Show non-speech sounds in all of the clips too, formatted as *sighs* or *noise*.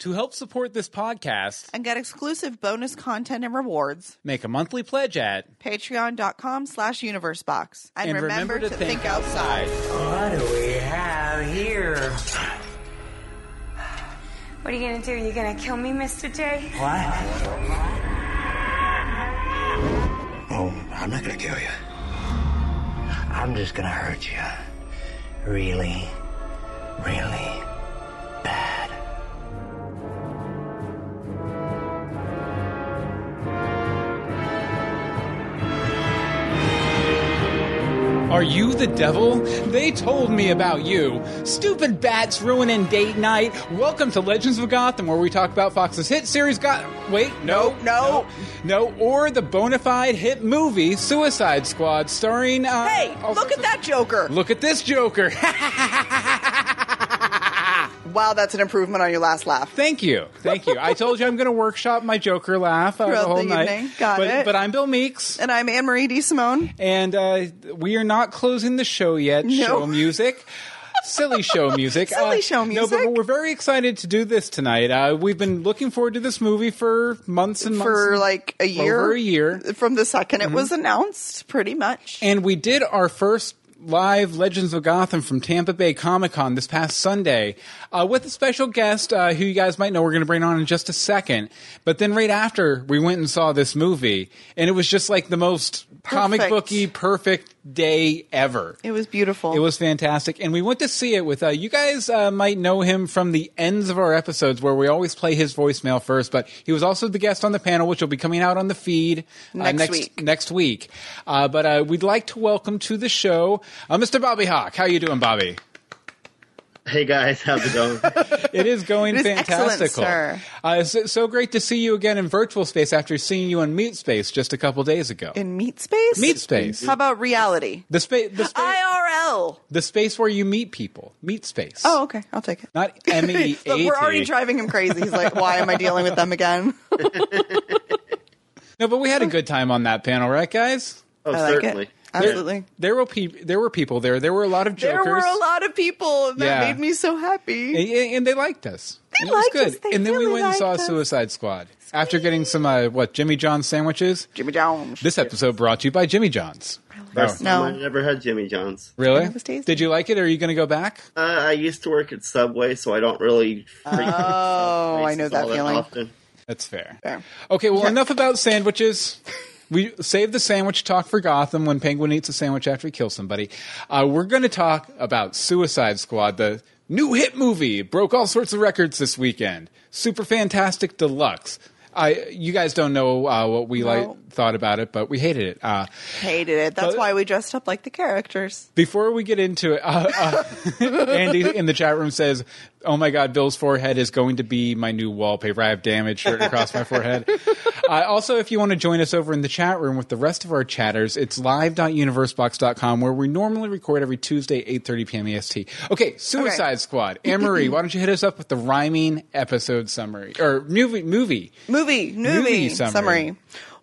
To help support this podcast, and get exclusive bonus content and rewards. make a monthly pledge at Patreon.com slash universebox. And, and remember, to, think, outside. What do we have here? What are you gonna do? Are You gonna kill me, Mr. J? What? Oh, I'm not gonna kill you. I'm just gonna hurt you. Really, really Are you the devil? They told me about you. Stupid bats ruining date night. Welcome to Legends of Gotham, where we talk about Fox's hit series. Got wait, no, No. no, or the bona fide hit movie Suicide Squad, starring. Uh, Hey, look at that Joker. Look at this Joker. *laughs* Wow, that's an improvement on your last laugh. Thank you, thank you. I told you I'm going to workshop my Joker laugh uh, the whole the night. evening. Got but, it. but I'm Bill Meeks. And I'm Anne Marie D. Simone. And uh, we are not closing the show yet. No. Show music. Silly show *laughs* music. Silly Uh, show music. No, but we're very excited to do this tonight. Uh, we've been looking forward to this movie for months and months. For like a year. Over a year. From the 2nd it was announced, pretty much. And we did our first live Legends of Gotham from Tampa Bay Comic Con this past Sunday uh, with a special guest uh, who you guys might know we're going to bring on in just a second. But then right after, we went and saw this movie, and it was just like the most comic booky, perfect day ever. It was beautiful. It was fantastic, and we went to see it with. Uh, you guys uh, might know him from the ends of our episodes where we always play his voicemail first, but he was also the guest on the panel, which will be coming out on the feed uh, Next next week. Next week, uh, but uh, we'd like to welcome to the show uh, Mr. Bobby Hawk. How are you doing, Bobby? Hey guys, how's it going? *laughs* It is going It is excellent, sir. Uh, it's so, so great to see you again in virtual space after seeing you in Meet Space just a couple days ago. In meat space? Meet Space, How about reality? the space, the space, IRL. the space where you meet people. Meet Space. Oh, okay. I'll take it. not M E A *laughs* we're already driving him crazy. He's like, why am I dealing with them again? *laughs* No, but we had a good time on that panel, right, guys? Oh, I like certainly. it. Absolutely. There were pe- there were people there. There were a lot of jokers. There were a lot of people that Yeah. made me so happy. and, and they liked us. They and it was liked good. us. They and then we went and saw liked us. Suicide Squad after getting some uh, what Jimmy John's sandwiches. Jimmy John's. This episode brought to you by Jimmy John's. First No. time I never had Jimmy John's. Really? It was. Did you like it? Or are you going to go back? Uh, I used to work at Subway, so I don't really. Oh, I know that feeling. Often. That's fair. Fair. Okay, well, enough about sandwiches. *laughs* We save the sandwich talk for Gotham when Penguin eats a sandwich after he kills somebody. Uh, we're going to talk about Suicide Squad, the new hit movie. It broke all sorts of records this weekend. Super Fantastic Deluxe. I, you guys don't know uh, what we No. like thought about it, but we hated it. Uh, Hated it. That's But- why we dressed up like the characters. before we get into it, uh, uh, *laughs* Andy in the chat room says, "Oh my God, Bill's forehead is going to be my new wallpaper. I have damage shirt across my forehead." *laughs* Uh, also, if you want to join us over in the chat room with the rest of our chatters, it's live.universebox.com where we normally record every Tuesday, 8.30 p.m. EST. Okay, Suicide Okay. Squad. Anne-Marie, why don't you hit us up with the rhyming episode summary, or movie, movie. Movie, Movie movie, summary. summary.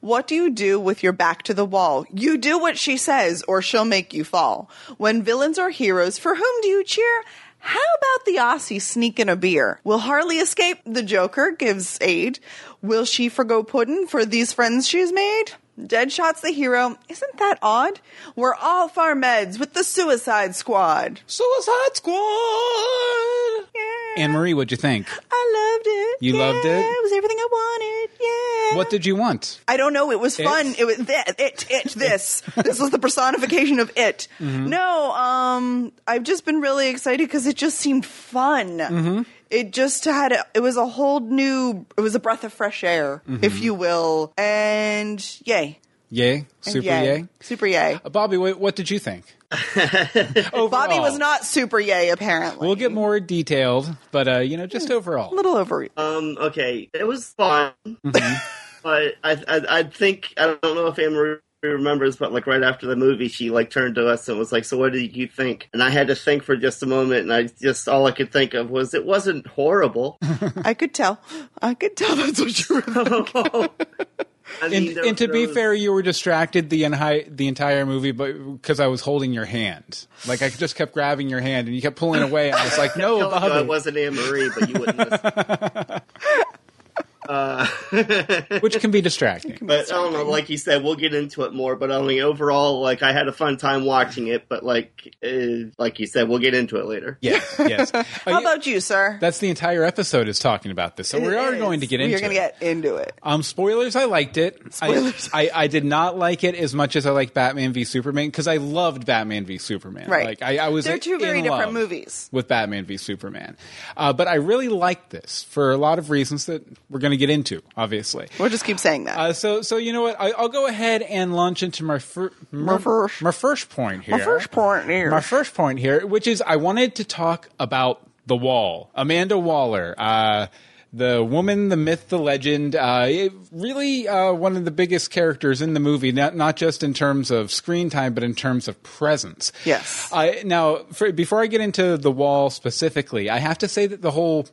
What do you do with your back to the wall? You do what she says, or she'll make you fall. When villains are heroes, for whom do you cheer? How about the Aussie sneaking a beer? Will Harley escape? The Joker gives aid. Will she forgo Puddin' for these friends she's made? Deadshot's the hero. Isn't that odd? We're all far meds with the Suicide Squad. Suicide Squad! Yeah. Anne-Marie, what'd you think? I loved it. You loved it? Yeah, It was everything I wanted. Yeah. What did you want? I don't know. It was fun. It? It, was it, it, it, this. *laughs* this was the personification of it. Mm-hmm. No, um, I've just been really excited because it just seemed fun. Mm-hmm. It just had, a, it was a whole new, it was a breath of fresh air, Mm-hmm. if you will. And yay. Yay? And Super yay. yay? Super yay. Uh, Bobby, what, what did you think? *laughs* Bobby was not super yay, apparently. We'll get more detailed, but uh, you know, just overall. a little over. Um. Okay, it was fun, Mm-hmm. *laughs* but I, I I think I don't know if Anne Marie remembers, but like right after the movie, she like turned to us and was like, "So what did you think?" And I had to think for just a moment, and I just all I could think of was it wasn't horrible. *laughs* I could tell. I could tell that's what you were thinking. *laughs* I *laughs* mean, And, and to there be was- fair, you were distracted the entire the entire movie, but because I was holding your hand, like I just kept grabbing your hand, and you kept pulling away. And I was like, "No, telling you I wasn't Anne Marie, but you wouldn't. Listen. *laughs* which can be distracting. But I don't know, like you said, we'll get into it more. But I mean, overall, like I had a fun time watching it. But like, uh, like you said, we'll get into it later. Yes, yes. Uh, *laughs* How yeah, about you, sir? that's the entire episode is talking about this, so we are is. going to get We're into. going to it. get into it. Um, spoilers. I liked it. Spoilers. I, I I did not like it as much as I like Batman v Superman because I loved Batman v Superman. Right. Like I, I was. They're two in very different movies. with Batman v Superman, uh, but I really liked this for a lot of reasons that we're going to get into. Obviously. We'll just keep saying that. Uh, so, so you know what? I, I'll go ahead and launch into my, fir- my first- my first point here. My first point here. My first point here, which is I wanted to talk about the Wall, Amanda Waller, uh, the woman, the myth, the legend. Uh, really, uh, one of the biggest characters in the movie, not not just in terms of screen time, but in terms of presence. Yes. I, now, for, before I get into the Wall specifically, I have to say that the whole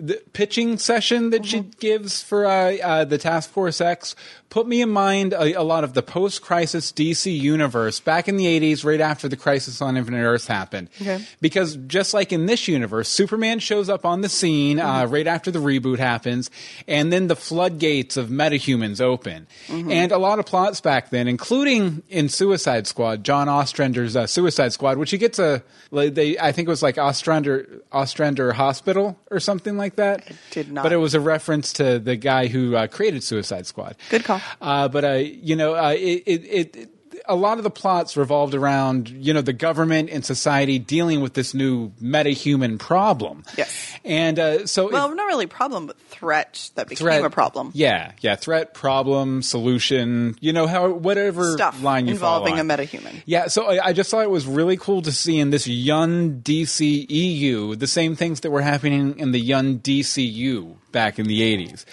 the pitching session that she gives for uh, uh, the Task Force X put me in mind a, a lot of the post-crisis DC universe back in the '80s, right after the Crisis on Infinite Earths happened. Okay. Because just like in this universe, Superman shows up on the scene uh, right after the reboot happens, and then the floodgates of metahumans open. And a lot of plots back then, including in Suicide Squad, John Ostrander's uh, Suicide Squad, which he gets a, they I think it was like Ostrander Ostrander Hospital or something like that. did not. But it was a reference to the guy who uh, created Suicide Squad. Good call. Uh, but uh, you know, uh, it, it, it a lot of the plots revolved around you know the government and society dealing with this new meta-human problem. Yes. and uh, so it- well, not really problem, but threat that became threat a problem. Yeah, yeah, threat, problem, solution. You know how whatever Stuff line you involving a metahuman. Yeah, so I, I just thought it was really cool to see in this young DC EU the same things that were happening in the young DCU back in the '80s.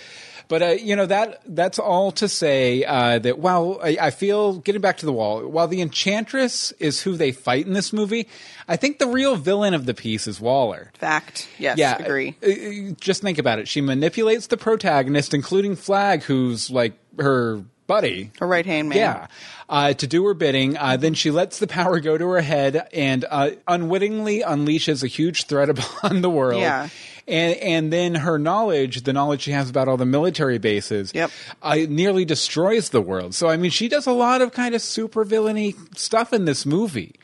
But uh, you know that that's all to say uh, that while I, I feel getting back to the wall, while the Enchantress is who they fight in this movie, I think the real villain of the piece is Waller. Fact. Yes. Yeah, Agree. uh, uh, just think about it. She manipulates the protagonist, including Flag, who's like her buddy. Her right hand man. Yeah. Uh, to do her bidding. Uh, then she lets the power go to her head and uh, unwittingly unleashes a huge threat *laughs* upon the world. Yeah. And, and then her knowledge, the knowledge she has about all the military bases, Yep. uh, nearly destroys the world. So, I mean, she does a lot of kind of super villainy stuff in this movie,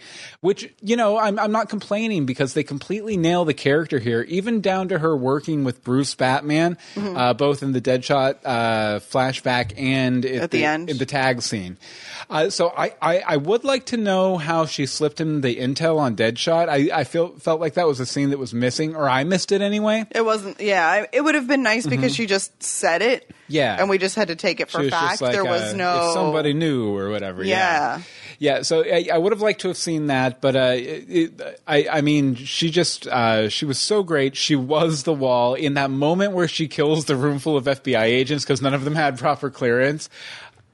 which, you know, I'm, I'm not complaining because they completely nail the character here, even down to her working with Bruce Batman, Mm-hmm. uh, both in the Deadshot uh, flashback and At the end. in the tag scene. Uh, so I, I, I would like to know how she slipped him the intel on Deadshot. I, I feel felt like that was a scene that was missing, or I missed it anyway. It wasn't. Yeah, it would have been nice because she just said it. Mm-hmm. Yeah. and we just had to take it for She was fact. just like, there was uh, no if somebody knew or whatever. Yeah. Yeah, so I, I would have liked to have seen that, but uh, it, it, I, I mean, she just uh, she was so great. She was the wall in that moment where she kills the room full of FBI agents because none of them had proper clearance.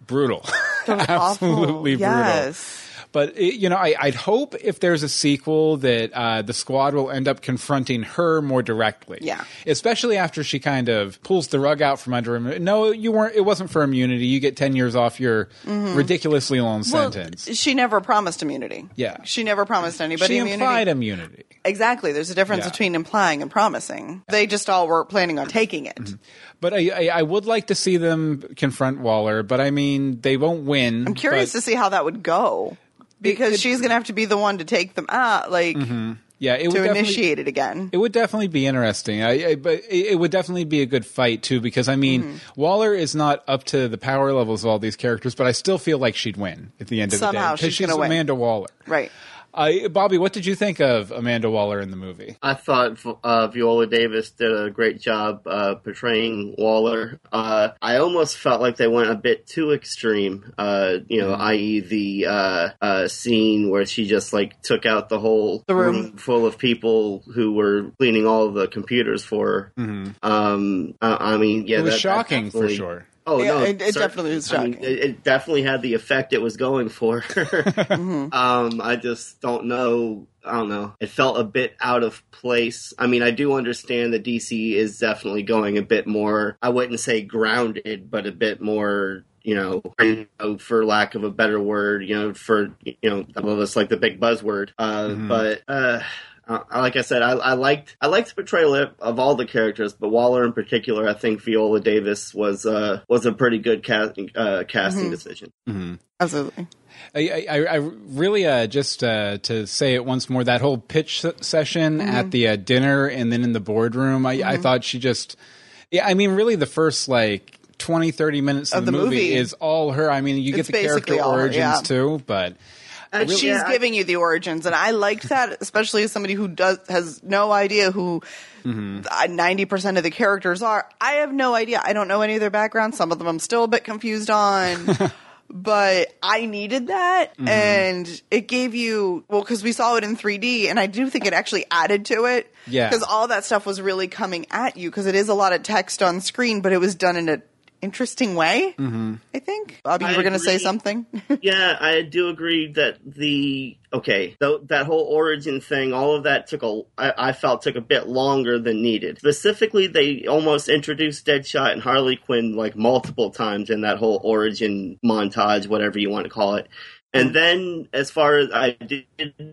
Brutal, *laughs* absolutely brutal. Yes. But it, you know, I, I'd hope if there's a sequel that uh, the squad will end up confronting her more directly. Yeah. especially after she kind of pulls the rug out from under him. No, you weren't. It wasn't for immunity. You get ten years off your ridiculously long Mm-hmm. Well, sentence. she never promised immunity. Yeah. she never promised anybody she immunity. implied immunity. Exactly. There's a difference Yeah. between implying and promising. They just all were planning on taking it. Mm-hmm. But I, I, I would like to see them confront Waller. But I mean, they won't win. I'm curious to see how that would go because it- she's going to have to be the one to take them out, like yeah, it would to initiate it again. It would definitely be interesting. I, I, but it, would definitely be a good fight too, because I mean, Mm-hmm. Waller is not up to the power levels of all these characters, but I still feel like she'd win at the end of Somehow the day 'cause she's win. Amanda Waller. right. Uh, Bobby, what did you think of Amanda Waller in the movie? I thought uh, Viola Davis did a great job uh, portraying Waller. Uh, I almost felt like they went a bit too extreme. Uh, you know, i.e., the uh, uh, scene where she just like took out the whole The room. full of people who were cleaning all the computers for her. Um, I, I mean, yeah, it was that- that shocking for sure. Oh Yeah, no, it- it definitely was I mean, shocking. it, it definitely had the effect it was going for. *laughs* um, I just don't know. I don't know. It felt a bit out of place. I mean, I do understand that DC is definitely going a bit more. I wouldn't say grounded, but a bit more. You know, for lack of a better word, you know, for you know, some of us like the big buzzword. Uh, But uh, Uh, like I said, I, I liked I liked the portrayal of, of all the characters, but Waller in particular, I think Viola Davis was uh, was a pretty good casting uh, casting Mm-hmm. decision. Absolutely. I, I, I really uh, just uh, to say it once more that whole pitch session Mm-hmm. at the uh, dinner and then in the boardroom I, I thought she just yeah I mean really the first like 20 30 minutes of, Of the, the movie, movie. is all her I mean you get the character basically her, origins yeah. too but And She's yeah, giving you the origins, and I liked that, especially as somebody who does has no idea who Mm-hmm. ninety percent of the characters are. I have no idea. I don't know any of their backgrounds. Some of them I'm still a bit confused on. *laughs* But I needed that, Mm-hmm. and it gave you well because we saw it in 3D, and I do think it actually added to it. Yeah. because all that stuff was really coming at you because it is a lot of text on screen, but it was done in a interesting way. Mm-hmm. I think Bobby, you I were going to say something. *laughs* yeah, I do agree that the okay th- that whole origin thing, all of that took a I, I felt took a bit longer than needed. Specifically, they almost introduced Deadshot and Harley Quinn like multiple times in that whole origin montage, whatever you want to call it. And then, as far as I did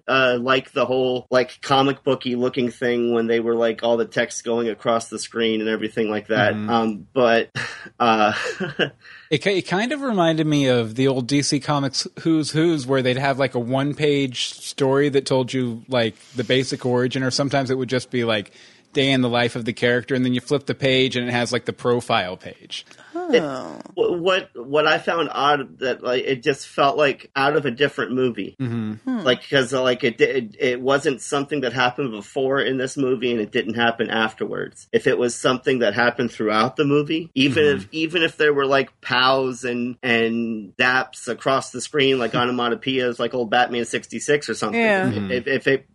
uh, like the whole like comic booky looking thing when they were like all the text going across the screen and everything like that. Um, but uh, *laughs* It, it kind of reminded me of the old DC Comics Who's Who's, where they'd have like a one page story that told you like the basic origin, or sometimes it would just be like day in the life of the character, and then you flip the page and it has like the profile page. Oh. Wh- what what I found odd that like it just felt like out of a different movie, mm-hmm. Hmm. like because like it, it it wasn't something that happened before in this movie and it didn't happen afterwards. If it was something that happened throughout the movie, even mm-hmm. if even if there were like pows and and daps across the screen like *laughs* onomatopoeias like old Batman sixty six or something, Yeah. Mm-hmm. if, if it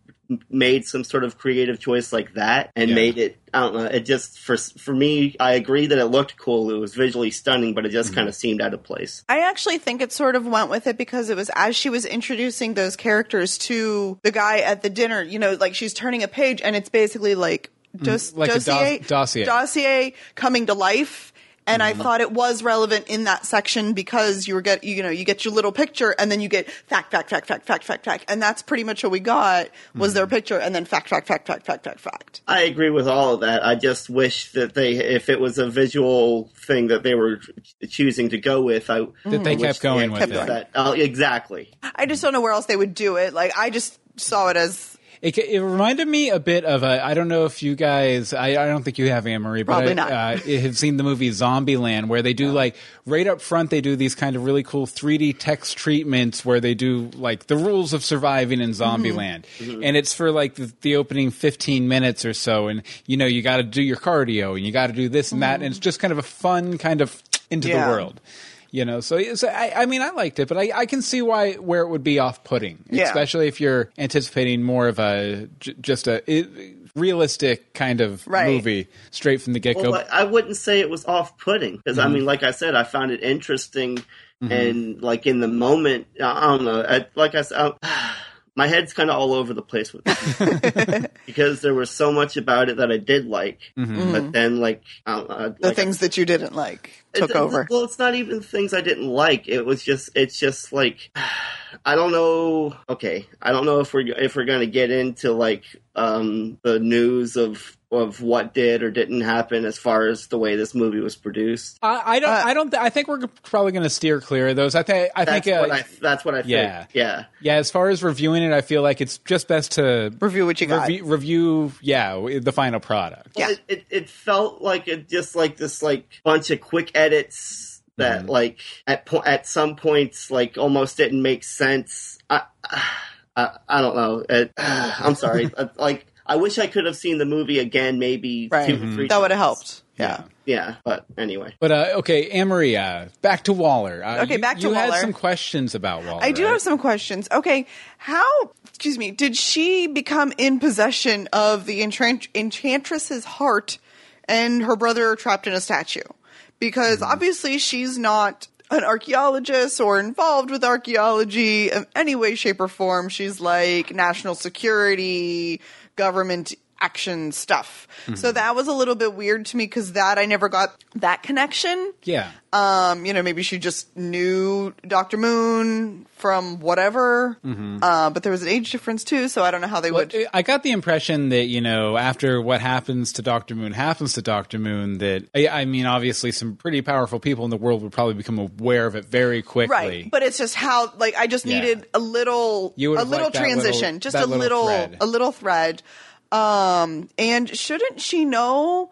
made some sort of creative choice like that and Yeah. made it I don't know it just for for me I agree that it looked cool it was visually stunning but it just mm-hmm. kind of seemed out of place I actually think it sort of went with it because it was as she was introducing those characters to the guy at the dinner, you know, like she's turning a page and it's basically like mm, dos- like a dos- dossier, dossier. dossier coming to life. And I thought it was relevant in that section because you were get you know you get your little picture and then you get fact fact fact fact fact fact fact and that's pretty much what we got was their picture and then fact fact fact fact fact fact fact. I agree with all of that I just wish that they if it was a visual thing that they were choosing to go with I That they I wish kept going had with kept it. that oh, exactly I just don't know where else they would do it. Like I just saw it as It, it reminded me a bit of a. I don't know if you guys. I, I don't think you have Anne Marie, but Probably I, not. Uh, have seen the movie Zombieland, where they do like right up front. They do these kind of really cool 3D text treatments where they do like the rules of surviving in mm-hmm. Zombieland, mm-hmm. and it's for like the, the opening 15 minutes or so. And you know you got to do your cardio and you got to do this and that, and mm-hmm. it's just kind of a fun kind of into Yeah. the world. You know, so, so I, I mean, I liked it, but I, I can see why where it would be off-putting, Yeah. especially if you're anticipating more of a j- just a i realistic kind of Right. movie straight from the get go. Well, I I wouldn't say it was off-putting because I mm-hmm. mean, like I said, I found it interesting, mm-hmm. and like in the moment, I don't know. I, like I said, I, *sighs* my head's kind of all over the place with it *laughs* because there was so much about it that I did like, mm-hmm. but mm. then like, I don't know, the like, things that you didn't like took it's- over. Well, it's not even things I didn't like. It was just, it's just like, *sighs* I don't know. Okay, I don't know if we're if we're gonna get into like um the news of of what did or didn't happen as far as the way this movie was produced. I, I don't. Uh, I don't. Th- I think we're probably going to steer clear of those. I think. I That's think. Uh, what I. That's what I think. yeah. Yeah. yeah. As far as reviewing it, I feel like it's just best to Review what you got. review, review. Yeah, the final product. Yeah. Well, it, it, it felt like it just like this like bunch of quick edits that like at po- at some points like almost didn't make sense. I I, I don't know. It, *sighs* I'm sorry. *laughs* Uh, like I wish I could have seen the movie again. Maybe Right. two or three. That would have helped. Yeah. Yeah, but anyway. But uh, okay, Anne Marie, uh, back to Waller. Uh, Okay, you- back to you had Waller. some questions about Waller. I do right? have some questions. Okay, how, excuse me, did she become in possession of the enchant- enchantress's heart and her brother trapped in a statue? Because Mm-hmm. obviously she's not an archaeologist or involved with archaeology in any way, shape, or form. She's like national security, government action stuff. So that was a little bit weird to me because that I never got that connection. Yeah. Um, you know, maybe she just knew Doctor Moone from whatever. Uh, but there was an age difference too, so I don't know how they Well, would. I got the impression that you know after what happens to Doctor Moone happens to Doctor Moone that I, I mean obviously some pretty powerful people in the world would probably become aware of it very quickly. Right, but it's just how like I just Yeah. needed a little You a little transition, little- just a little little a little thread. Um, and shouldn't she know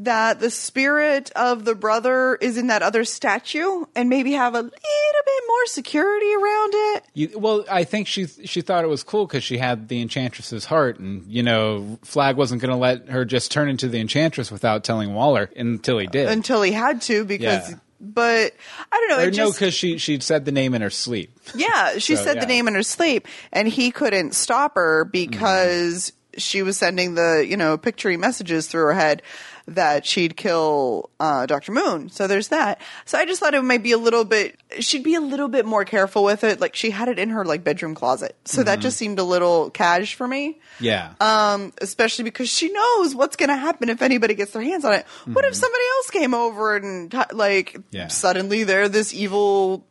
that the spirit of the brother is in that other statue, and maybe have a little bit more security around it? You, well, I think she she thought it was cool because she had the Enchantress's heart, and you know, Flag wasn't going to let her just turn into the Enchantress without telling Waller until he did. Until he had to, because. Yeah. But I don't know. or no, because she she said the name in her sleep. Yeah, she So, said yeah. the name in her sleep, and he couldn't stop her because she was sending the you know pictury messages through her head that she'd kill uh, Doctor Moone. So there's that. So I just thought it might be a little bit. She'd be a little bit more careful with it. Like she had it in her like bedroom closet, so that just seemed a little cash for me. Yeah. Um, especially because she knows what's going to happen if anybody gets their hands on it. What if somebody else came over and like Mm-hmm. Yeah. suddenly they're this evil,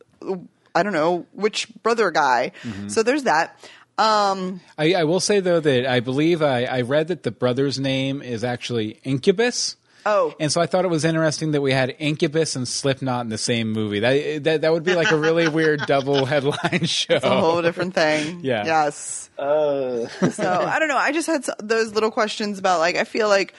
I don't know, which brother guy. Mm-hmm. So there's that. Um, I, I will say though that I believe I, I read that the brother's name is actually Incubus. Oh. and so I thought it was interesting that we had Incubus and Slipknot in the same movie. That that, that would be like a really *laughs* weird double headline show. a whole different thing. *laughs* Yeah. Yes. Uh, So I don't know. I just had those little questions about like I feel like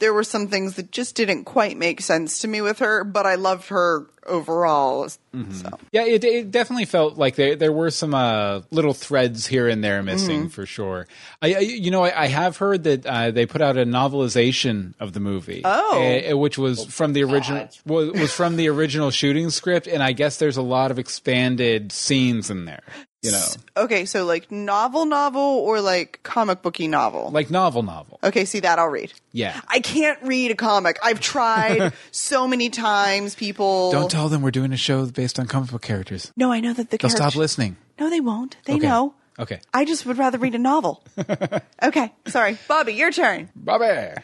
there were some things that just didn't quite make sense to me with her, but I loved her overall. Mm-hmm. So Yeah, it, it definitely felt like there there were some uh, little threads here and there missing Mm-hmm. for sure. I, I you know I, I have heard that uh, they put out a novelization of the movie. Oh. uh, which was from the original was, was from the original shooting script, and I guess there's a lot of expanded scenes in there. You know, okay, so like novel, novel, or like comic booky novel. like novel novel. Okay, see that I'll read. Yeah. I can't read a comic. I've tried *laughs* so many times. People Don't tell them we're doing a show based on comic book characters. No, I know that the They'll characters. stop listening. No, they won't. They Okay. know. Okay, I just would rather read a novel. *laughs* okay, sorry, Bobby, your turn. Bobby.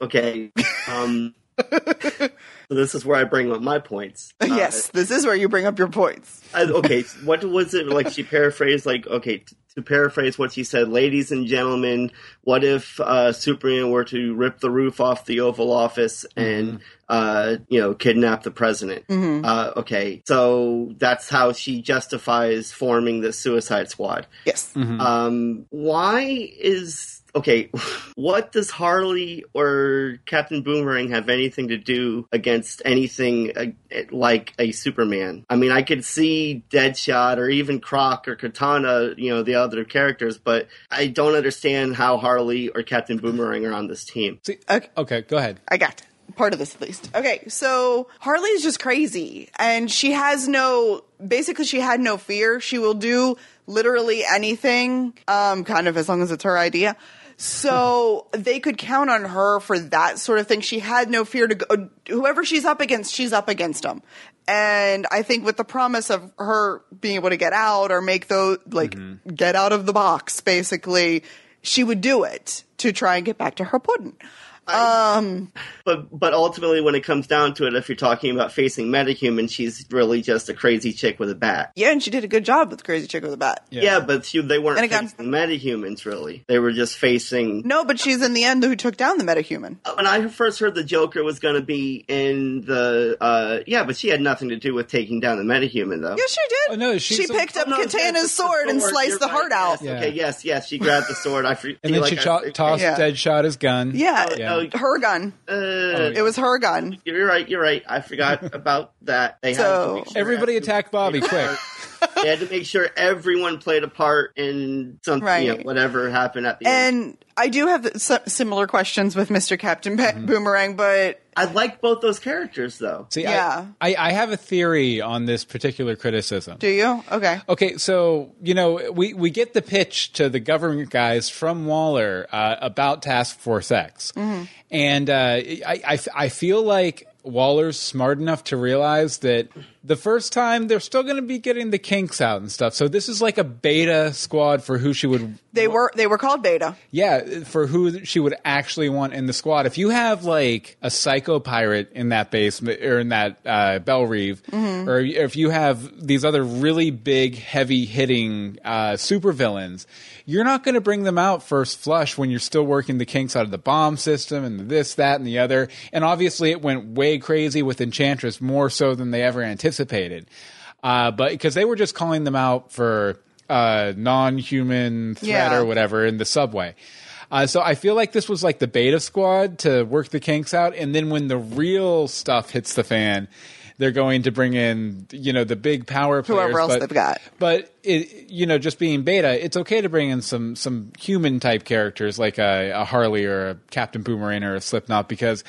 okay. Um, *laughs* so this is where I bring up my points. *laughs* Uh, yes, this is where you bring up your points. *laughs* I, okay, what was it like? She paraphrased like okay. t- To paraphrase what she said, ladies and gentlemen, what if uh, Superman were to rip the roof off the Oval Office and uh, you know kidnap the president? Uh, okay, so that's how she justifies forming the Suicide Squad. Yes. Um, why is okay? *laughs* What does Harley or Captain Boomerang have anything to do against anything uh, like a Superman? I mean, I could see Deadshot or even Croc or Katana, you know, the other characters, but I don't understand how Harley or Captain Boomerang are on this team. See, Okay. okay, go ahead. I got part of this at least. Okay, so Harley's just crazy, and she has no. Basically, she had no fear. She will do literally anything, um, kind of as long as it's her idea. So they could count on her for that sort of thing. She had no fear to go. Whoever she's up against, she's up against them. And I think with the promise of her being able to get out or make those like mm-hmm. get out of the box, basically, she would do it to try and get back to her pudding. But but ultimately, when it comes down to it, if you're talking about facing metahuman, she's really just a crazy chick with a bat. Yeah, and she did a good job with Crazy Chick with a Bat. Yeah, but she, they weren't And again- facing metahumans, really. They were just facing. No, but she's in the end who took down the metahuman. When I first heard the Joker was going to be in the. Uh, yeah, but she had nothing to do with taking down the metahuman, though. Yeah, she did. Oh, no, she's she the- picked Oh, up no, Katana's yes, sword and sliced you're the right, heart out. yes, Okay, yes, yes, she grabbed the sword. I *laughs* feel And then like she I- cho- tossed Yeah. Deadshot his gun. Yeah, Yeah. Oh, her gun. Uh, It was her gun. You're right. You're right. I forgot *laughs* about that. They had So- to sure Everybody attack Bobby, quick. *laughs* They had to make sure everyone played a part in something, you know, whatever happened at the end. And I do have s- similar questions with Mr. Captain Pe- Mm-hmm. Boomerang, but I like both those characters, though. See, Yeah. I, I, I have a theory on this particular criticism. do you? Okay. Okay, so you know we, we get the pitch to the government guys from Waller uh, about Task Force X, and uh, I, I I feel like Waller's smart enough to realize that the first time they're still going to be getting the kinks out and stuff. So this is like a beta squad for who she would They were they were called Beta. yeah, for who she would actually want in the squad. If you have like a psycho pirate in that base or in that uh, Belle Reve, Mm-hmm. or if you have these other really big, heavy hitting uh, supervillains, you're not going to bring them out first flush when you're still working the kinks out of the bomb system and this, that, and the other. And obviously, it went way crazy with Enchantress more so than they ever anticipated. Uh, but because they were just calling them out for uh, non-human threat Yeah. or whatever in the subway. Uh, so I feel like this was like the beta squad to work the kinks out, and then when the real stuff hits the fan, they're going to bring in you know the big power players. Whoever else but, they've got. But it, you know, just being beta, it's okay to bring in some some human type characters like a, a Harley or a Captain Boomerang or a Slipknot because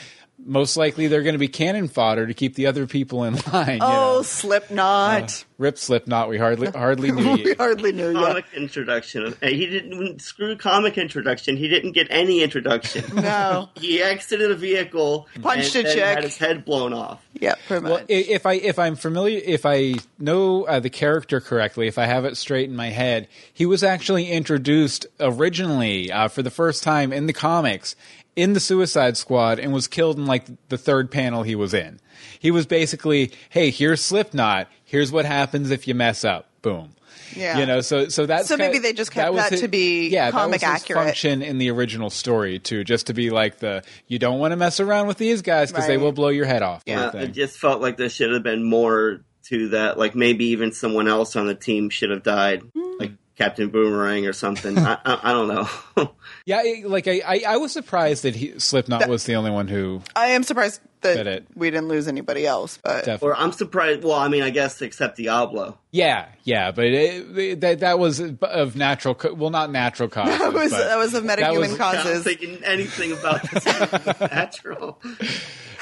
most likely they're going to be cannon fodder to keep the other people in *laughs* line. you Oh, know? Slipknot. rip Slipknot. We hardly *laughs* hardly knew we you. hardly knew yet. Comic introduction. He didn't screw comic introduction. He didn't get any introduction. *laughs* No. he exited a vehicle, Punched and, a and chick. had his head blown off. Yeah, pretty much. Well, if I if I'm familiar, if I know uh, the character correctly, if I have it straight in my head, he was actually introduced originally uh, for the first time in the comics in the Suicide Squad and was killed in like the third panel he was in. He was basically, "Hey, here's Slipknot. Here's what happens if you mess up. Boom." Yeah. You know, so so that's So maybe kind- they just kept was that to be yeah, comic that was his accurate. function in the original story too, just to be like the you don't want to mess around with these guys because they will blow your head off. Yeah, thing. it just felt like there should have been more to that. Like maybe even someone else on the team should have died, Hmm. like Captain Boomerang or something. I, I, I don't know. *laughs* Yeah, like I, I, I was surprised that he, Slipknot was the only one who I am surprised that it. we didn't lose anybody else, but definitely. or I'm surprised. Well, I mean, I guess except Diablo. Yeah, yeah, but it, it- that that was of natural, co- well, not natural causes. *laughs* that was but that was of that metahuman was- I'm causes. thinking anything about this *laughs* natural.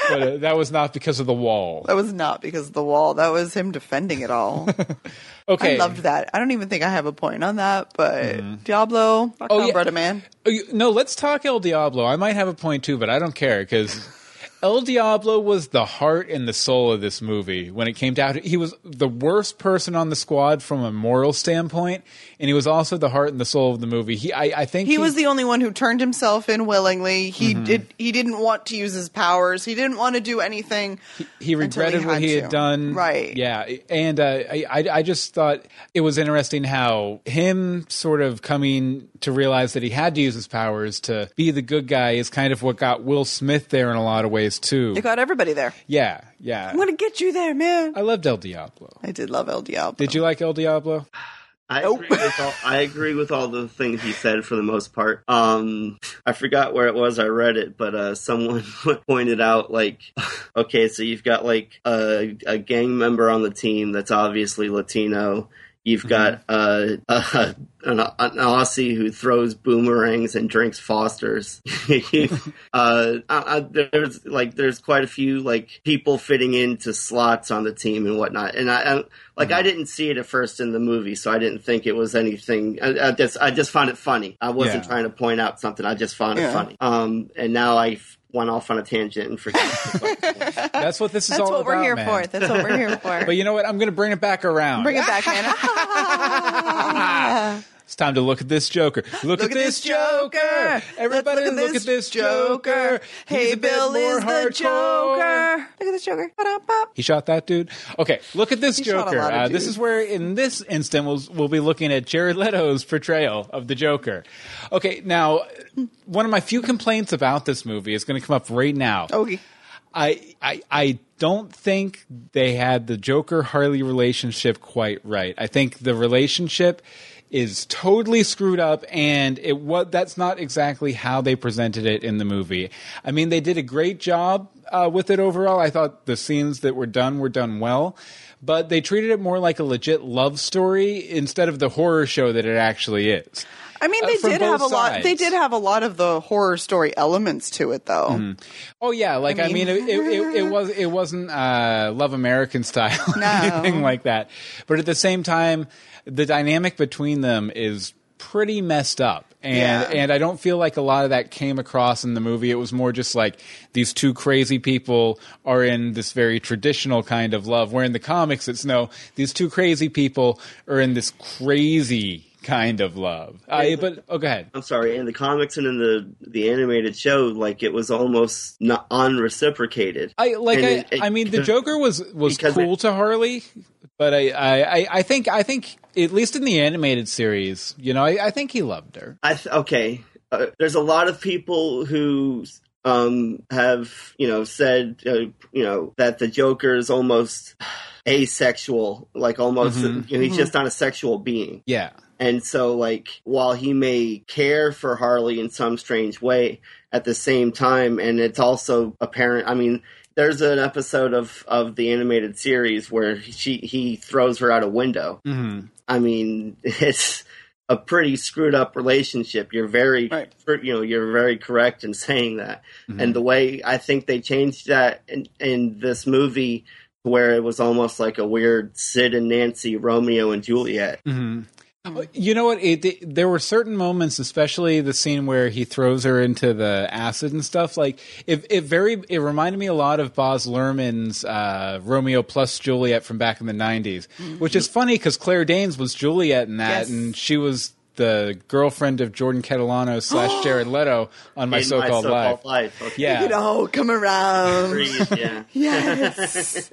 but uh, that was not because of the wall. That was not because of the wall. That was him defending it all. Okay, I loved that. I don't even think I have a point on that, but mm-hmm. Diablo, rock Oh, yeah. brother man. Oh, No, let's talk El Diablo. I might have a point too, but I don't care because El Diablo was the heart and the soul of this movie when it came down to He was the worst person on the squad from a moral standpoint, and he was also the heart and the soul of the movie. He, I, I think He was the only one who turned himself in willingly. He Mm-hmm. did. He didn't want to use his powers. He didn't want to do anything. he until regretted what had he to. had done. Right. Yeah. And uh, I, I, I just thought it was interesting how him sort of coming to realize that he had to use his powers to be the good guy is kind of what got Will Smith there in a lot of ways too. It got everybody there. Yeah. Yeah. I'm gonna get you there, man. I loved El Diablo. I did love El Diablo. Did you like El Diablo? I Nope. agree with all. I agree with all the things he said for the most part. Um, I forgot where it was. I read it, but uh, someone *laughs* pointed out like, okay, so you've got like a, a gang member on the team that's obviously Latino. You've got uh, *laughs* uh, an, an Aussie who throws boomerangs and drinks Fosters. *laughs* uh, there's like there's quite a few like people fitting into slots on the team and whatnot. And I, I like I didn't see it at first in the movie, so I didn't think it was anything. I, I just I just found it funny. I wasn't Yeah. trying to point out something. I just found Yeah. it funny. Um, and now I went off on a tangent and forgot. *laughs* That's what this is That's all about. That's what we're here man. for. That's what we're here *laughs* for. But you know what? I'm going to bring it back around. Bring it back, *laughs* man. It's time to look at this Joker. Look, at, this Joker. Everybody, look, at this Joker. Hey, a bit Bill is the. Joker. Look at this Joker. He shot that dude. Okay, look at this He Joker. Uh, this is where, in this instant, we'll we'll be looking at Jared Leto's portrayal of the Joker. Okay, now one of my few complaints about this movie is going to come up right now. Okay. I, I I don't think they had the Joker Harley relationship quite right. I think the relationship is totally screwed up and it what that's not exactly how they presented it in the movie. I mean they did a great job uh, with it overall. I thought the scenes that were done were done well, but they treated it more like a legit love story instead of the horror show that it actually is. I mean, Uh, they from did have a both lot. They did have a lot of the horror story elements to it, though. Oh yeah, like I I mean, mean- it, it, it, it was it wasn't uh, Love American style *laughs* No. anything like that. But at the same time, the dynamic between them is pretty messed up. And Yeah. and I don't feel like a lot of that came across in the movie. It was more just like these two crazy people are in this very traditional kind of love. Where in the comics it's no, these two crazy people are in this crazy kind of love. I, but oh, go ahead. I'm sorry, in the comics and in the the animated show, like it was almost not unreciprocated. I like. I, it- it- I mean, the Joker was was cool it- to Harley, but I, I, I- I think I think at least in the animated series, you know, I, I think he loved her. I th- okay. Uh, there's a lot of people who um, have you know said uh, you know that the Joker is almost *sighs* asexual, like almost Mhm. you know, he's just not a sexual being. Yeah. And so, like, while he may care for Harley in some strange way, at the same time, and it's also apparent. I mean, there's an episode of of the animated series where she he throws her out a window. hmm I mean, *laughs* it's a pretty screwed up relationship. You're very, Right. you know, you're very correct in saying that. Mhm. And the way I think they changed that in, in this movie, where it was almost like a weird Sid and Nancy, Romeo and Juliet. hmm You know what? It, it- there were certain moments, especially the scene where he throws her into the acid and stuff. Like it, it very it reminded me a lot of Baz Luhrmann's uh, Romeo plus Juliet from back in the '90s, which is funny because Claire Danes was Juliet in that, Yes. and she was the girlfriend of Jordan Catalano slash *gasps* Jared Leto on My in So-Called Life. Life. Okay. Yeah. You know, come around. Agreed, yeah. *laughs* Yes.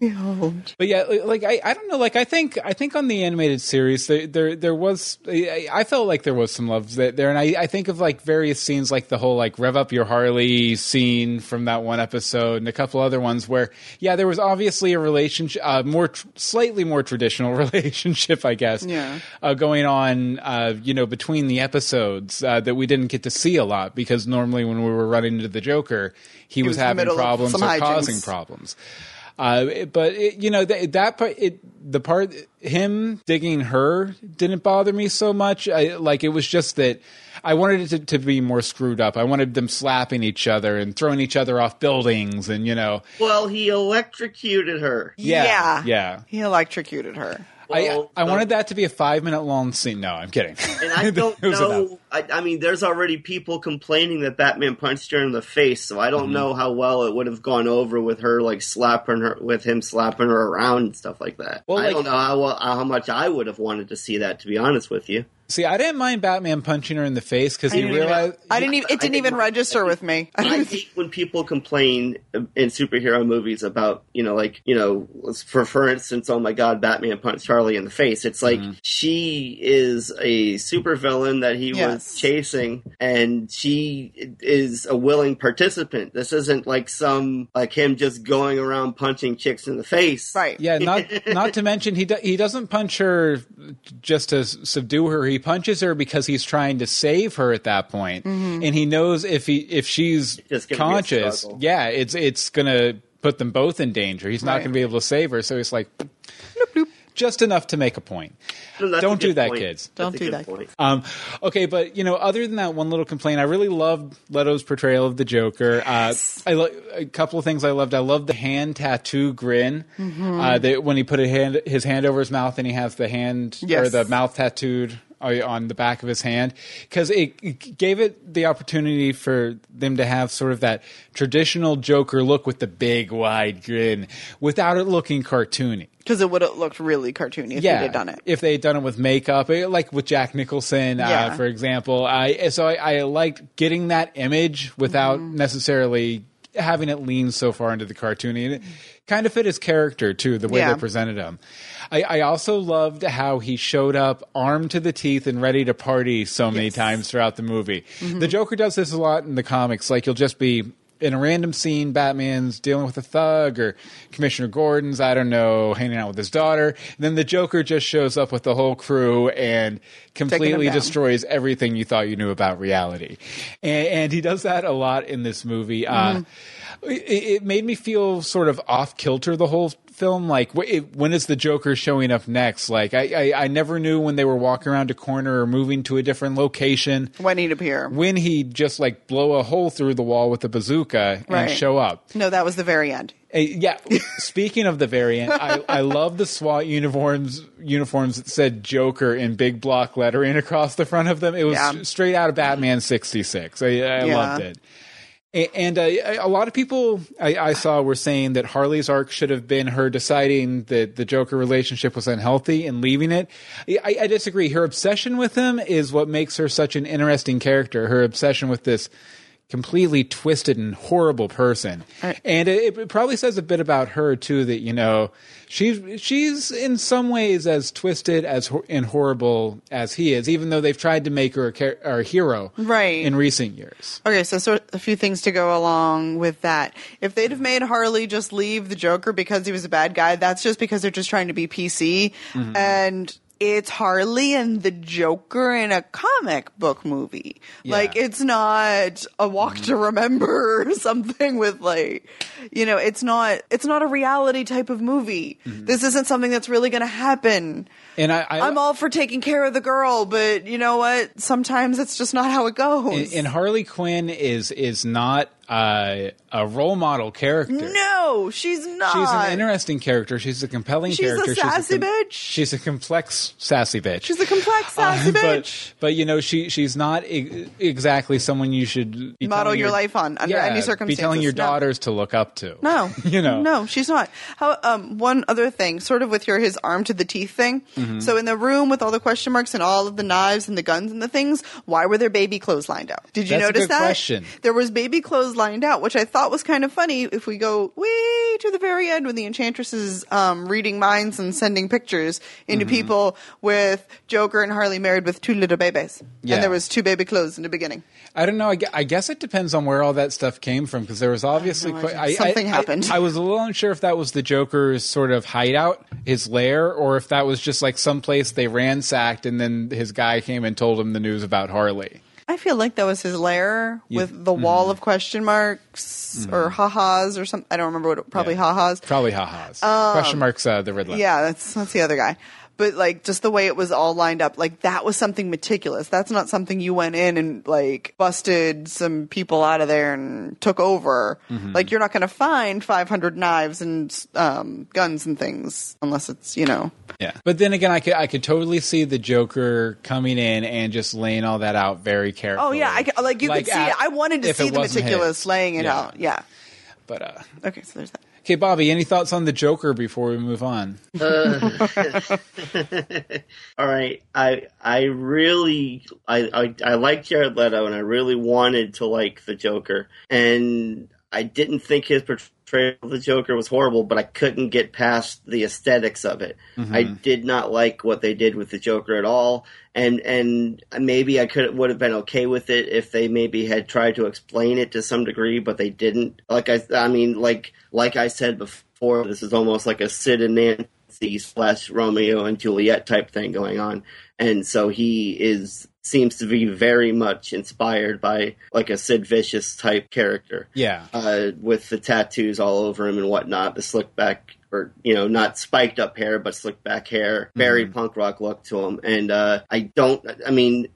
Behold. *laughs* But yeah, like I, I don't know. Like I think, I think on the animated series, there, there, there was. I, I felt like there was some love there, there, and I, I think of like various scenes, like the whole like rev up your Harley scene from that one episode, and a couple other ones where, yeah, there was obviously a relationship, uh, more tr- slightly more traditional *laughs* relationship, I guess, Yeah. uh, going on, uh, you know, between the episodes uh, that we didn't get to see a lot because normally when we were running into the Joker, he, was, was having problems or hijinks. causing problems. Uh, it- but it, you know that that part, it, the part him digging her didn't bother me so much. I, like it was just that I wanted it to, to be more screwed up. I wanted them slapping each other and throwing each other off buildings, and you know, Well, he electrocuted her. yeah, Yeah. yeah. He electrocuted her. I Well, I the- wanted that to be a five minute long scene. No, I'm kidding. And I *laughs* don't It was enough. know. I, I mean, there's already people complaining that Batman punched her in the face, so I don't Mm-hmm. know how well it would have gone over with her, like slapping her, with him slapping her around and stuff like that. Well, I like- don't know how well, how much I would have wanted to see that. To be honest with you, See, I didn't mind Batman punching her in the face because he didn't even- realized. I didn't even. It I didn't think even my- register with me. I hate *laughs* when people complain in superhero movies about, you know, like, you know, for for instance, oh my god, Batman punched Harley in the face. It's like Mm-hmm. she is a supervillain that he Yes. was chasing and she is a willing participant. This isn't like some like him just going around punching chicks in the face. right. Yeah, not *laughs* not to mention he do, he doesn't punch her just to subdue her. He punches her because he's trying to save her at that point, mm-hmm. and he knows if he if she's Just gonna be a conscious, yeah, it's it's gonna put them both in danger. He's not Right. going to be able to save her, so he's like just enough to make a point. That's a Don't do that, point. kids. Don't a do that. point. Um, okay, but you know, other than that one little complaint, I really loved Leto's portrayal of the Joker. Uh, I lo- a couple of things I loved. I loved the hand tattoo grin. Mm-hmm. Uh, that when he put a hand, his hand over his mouth and he has the hand or the mouth tattooed on the back of his hand because it, it gave it the opportunity for them to have sort of that traditional Joker look with the big wide grin without it looking cartoony Because it would have looked really cartoony if yeah, they'd done it. If they had done it with makeup, eh, like with Jack Nicholson, uh, for example. I so I, I liked getting that image without Mm-hmm. necessarily having it lean so far into the cartoony. And it kind of fit his character too, the way Yeah. they presented him. I, I also loved how he showed up armed to the teeth and ready to party so many times throughout the movie. Mm-hmm. The Joker does this a lot in the comics. Like you'll just be in a random scene, Batman's dealing with a thug or Commissioner Gordon's, I don't know, hanging out with his daughter. And then the Joker just shows up with the whole crew and completely destroys everything you thought you knew about reality. And, and he does that a lot in this movie. Uh, it, it made me feel sort of off kilter the whole film. Like, when is the Joker showing up next? Like, I, I, I never knew when they were walking around a corner or moving to a different location When he'd appear. when he'd just like blow a hole through the wall with a bazooka and Right. show up. No, that was the very end. Uh, yeah. *laughs* Speaking of the variant, I, I love the SWAT uniforms uniforms that said Joker in big block lettering across the front of them. It was Yeah. straight out of Batman sixty six. I, I Yeah. loved it. And uh, a lot of people I, I saw were saying that Harley's arc should have been her deciding that the Joker relationship was unhealthy and leaving it. I, I disagree. Her obsession with him is what makes her such an interesting character. Her obsession with this completely twisted and horrible person, and it, it probably says a bit about her too. That you know she's she's in some ways as twisted as and horrible as he is, even though they've tried to make her a, a hero Right. in recent years. Okay, so, so a few things to go along with that. If they'd have made Harley just leave the Joker because he was a bad guy, that's just because they're just trying to be PC. Mm-hmm. And it's Harley and the Joker in a comic book movie. Like, it's not a walk to remember *laughs* or something with like, you know, it's not, it's not a reality type of movie. Mm-hmm. This isn't something that's really going to happen. And I, I I'm all for taking care of the girl, but you know what? Sometimes it's just not how it goes. and, and Harley Quinn is is not uh, a role model character. No, she's not. She's an interesting character. She's a compelling character. She's a sassy bitch. She's a complex sassy bitch. She's a complex *laughs* sassy Uh, bitch. But you know, she she's not e- exactly someone you should be Model telling your life on under yeah, any Be circumstances. telling your No. daughters to look up to. No, *laughs* you know, no, she's not. How? Um, one other thing, sort of with your his arm to the teeth thing. Mm-hmm. So in the room with all the question marks and all of the knives and the guns and the things, why were there baby clothes lined out? Did you That's a notice good that? question. There was baby clothes lined out, which I thought was kind of funny. If we go way to the very end when the Enchantress is um, reading minds and sending pictures into Mm-hmm. people with Joker and Harley married with two little babies, Yeah. and there was two baby clothes in the beginning. I don't know. I, guess it depends on where all that stuff came from because there was obviously no quite. I, Something I- happened. I, I was a little unsure if that was the Joker's sort of hideout, his lair, or if that was just like some place they ransacked and then his guy came and told him the news about Harley. I feel like that was his lair You- with the mm-hmm. wall of question marks mm-hmm. or ha-has or something. I don't remember what, probably ha-has. Probably ha-has. Um, question marks uh, the Riddler. Yeah, that's that's the other guy. But like just the way it was all lined up, like that was something meticulous. That's not something you went in and like busted some people out of there and took over. Mm-hmm. Like you're not going to find 500 knives and um, guns and things unless it's you know. Yeah, but then again, I could I could totally see the Joker coming in and just laying all that out very carefully. Oh yeah, I, like you could see. at- it. I wanted to see the meticulous his. laying it Yeah. out. Yeah. But uh, Okay, so there's that. Okay, Bobby, any thoughts on the Joker before we move on? Uh, *laughs* all right, I I really I, I I like Jared Leto, and I really wanted to like the Joker, and I didn't think his portrayal of the Joker was horrible, but I couldn't get past the aesthetics of it. Mm-hmm. I did not like what they did with the Joker at all, and and maybe I could would have been okay with it if they maybe had tried to explain it to some degree, but they didn't. Like I I mean like like I said before, this is almost like a Sid and Nancy slash Romeo and Juliet type thing going on, and so he is seems to be very much inspired by like a Sid Vicious type character Yeah, uh, with the tattoos all over him and whatnot, the slick back or you know not spiked up hair but slick back hair, very punk rock look to him. And uh, I don't, I mean.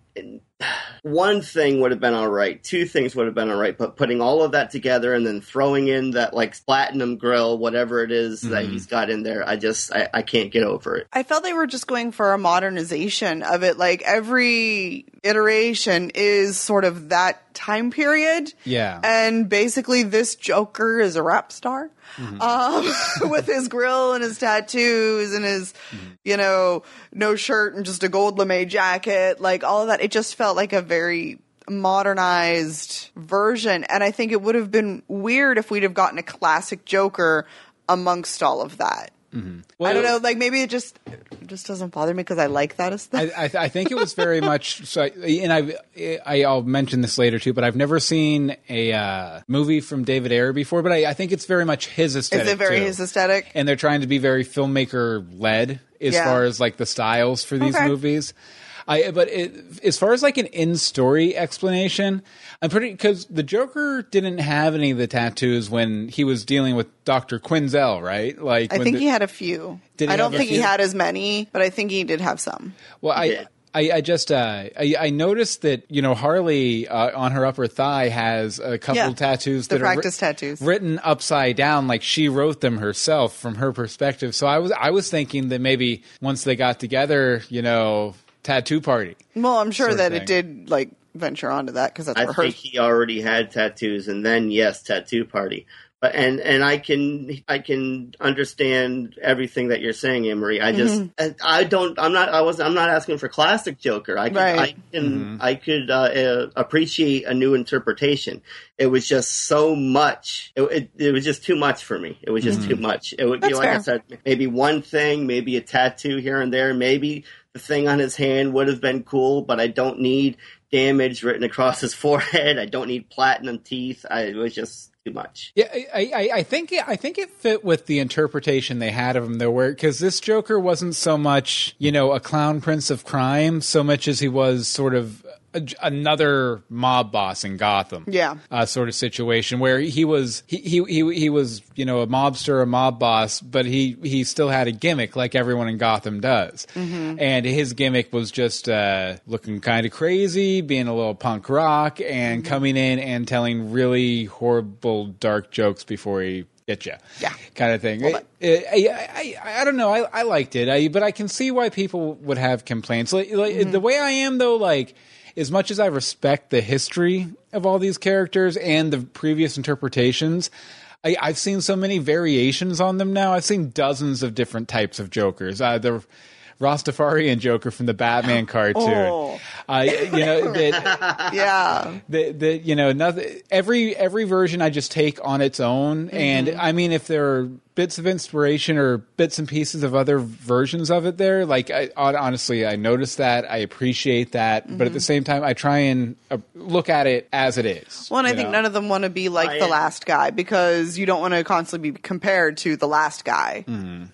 One thing would have been all right. Two things would have been all right. But putting all of that together and then throwing in that like platinum grill, whatever it is that mm-hmm. he's got in there, I just I, I can't get over it. I felt they were just going for a modernization of it. Like every iteration is sort of that time period. Yeah. And basically, this Joker is a rap star. Mm-hmm. Um, *laughs* with his grill and his tattoos and his, mm-hmm. you know, no shirt and just a gold lame jacket, like all of that. It just felt like a very modernized version. And I think it would have been weird if we'd have gotten a classic Joker amongst all of that. I don't know. Like maybe it just it just doesn't bother me because I like that aesthetic. I, I think it was very *laughs* much. So, and I, I, I'll mention this later too. But I've never seen a uh, movie from David Ayer before. But I, I think it's very much his aesthetic. Is it very too. his aesthetic? And they're trying to be very filmmaker led as Yeah. far as like the styles for these Okay. movies. I, but it, as far as like an in story explanation, I'm pretty because the Joker didn't have any of the tattoos when he was dealing with Doctor Quinzel, right? Like I when think the- he had a few. Did I don't have a think he had as many, but I think he did have some. Well, I did. I, I just uh, I, I noticed that you know Harley uh, on her upper thigh has a couple Yeah. of tattoos The that are practice tattoos. written upside down, like she wrote them herself from her perspective. So I was I was thinking that maybe once they got together, you know, tattoo party. Well, I'm sure that it did like venture onto that because that's I where her. think he already had tattoos, and then yes, tattoo party. But and and I can I can understand everything that you're saying, Emery. I just Mm-hmm. I, I don't I'm not I was I'm not asking for classic Joker. I could, Right. I can I could uh, uh, appreciate a new interpretation. It was just so much. It, it, it was just too much for me. It was just too much. It would you That's know, like I said, maybe one thing, maybe a tattoo here and there, maybe the thing on his hand would have been cool, but I don't need damage written across his *laughs* forehead. I don't need platinum teeth. I, it was just too much. Yeah, I, I, I think it, I think it fit with the interpretation they had of him though, where because this Joker wasn't so much you know a clown prince of crime, so much as he was sort of a, another mob boss in Gotham. Yeah. uh, sort of situation where he was he, he he he was you know a mobster, a mob boss, but he he still had a gimmick like everyone in Gotham does, mm-hmm. and his gimmick was just uh, looking kind of crazy, being a little punk rock, and mm-hmm. coming in and telling really horrible dark jokes before he get you, Yeah. kind of thing. Uh, uh, I, I, I, I don't know. I, I liked it, I, but I can see why people would have complaints. Like, like mm-hmm. the way I am though, like as much as I respect the history of all these characters and the previous interpretations, I, I've seen so many variations on them now. I've seen dozens of different types of Jokers. Uh, Rastafarian Joker from the Batman cartoon. Oh. Uh, you know *laughs* that yeah. the, the you know nothing every every version I just take on its own and I mean if there are bits of inspiration or bits and pieces of other versions of it there like I honestly I notice that I appreciate that but at the same time I try and uh, look at it as it is Well, and I think know? none of them want to be like I- the last guy because you don't want to constantly be compared to the last guy.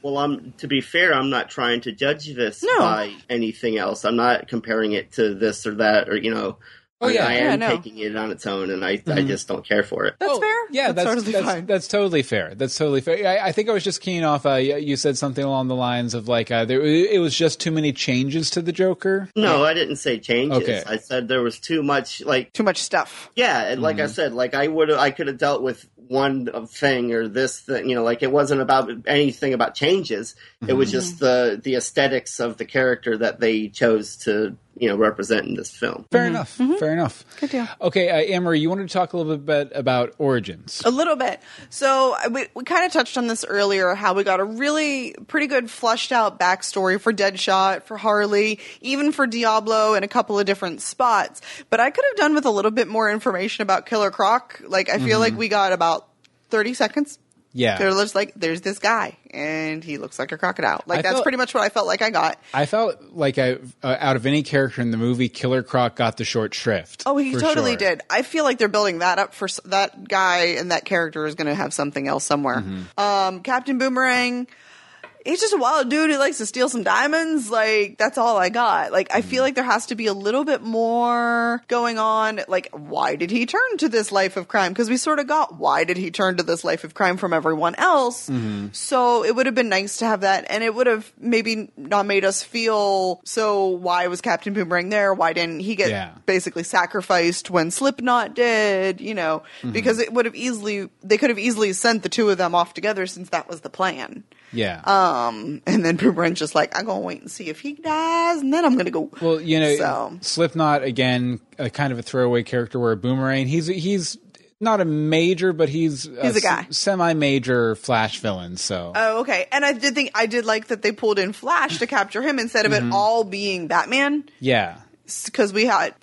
Well, I'm to be fair, I'm not trying to judge this No. by anything else. I'm not comparing it to this or that, or you know. Oh, I- yeah. I, Yeah, am no. taking it on its own, and I, I just don't care for it. That's Oh, fair. Yeah, that's totally that's, fine. that's totally fair. That's totally fair. I, I think I was just keying off. Uh, you you said something along the lines of like uh, there, it was just too many changes to the Joker. No, I didn't say changes. Okay. I said there was too much. Like, Too much stuff. yeah, and like I Mm-hmm. said, like I would, I could have dealt with one thing or this thing. You know, like it wasn't about anything about changes. It Mm-hmm. was just the the aesthetics of the character that they chose to you know represent in this film. Fair enough. Fair enough. Mm-hmm. Good deal. Okay, uh, Amory, you wanted to talk a little bit about origins. A little bit. So we, we kind of touched on this earlier, how we got a really pretty good flushed out backstory for Deadshot, for Harley, even for Diablo in a couple of different spots. But I could have done with a little bit more information about Killer Croc. Like, I feel like we got about 30 seconds. Yeah. They're just like, there's this guy, and he looks like a crocodile. Like, I that's felt- pretty much what I felt like I got. I felt like I, uh, out of any character in the movie, Killer Croc got the short shrift. Oh, he totally sure. did. I feel like they're building that up for s- that guy, and that character is going to have something else somewhere. Mm-hmm. Um, Captain Boomerang. He's just a wild dude who likes to steal some diamonds. Like that's all I got. Like I feel like there has to be a little bit more going on. Like why did he turn to this life of crime? Because we sort of got why did he turn to this life of crime from everyone else. Mm-hmm. So it would have been nice to have that, and it would have maybe not made us feel so. Why was Captain Boomerang there? Why didn't he get Yeah. basically sacrificed when Slipknot did, you know, Mm-hmm. because it would have easily, they could have easily sent the two of them off together since that was the plan. Yeah. Um, and then *laughs* Boomerang's just like, I'm going to wait and see if he dies, and then I'm going to go. well, you know, so, Slipknot again, a kind of a throwaway character. Where Boomerang, he's he's not a major, but he's He's a guy. semi-major Flash villain. So oh, okay. And I did think, I did like that they pulled in Flash to capture him instead of Mm-hmm. it all being Batman, yeah, because we had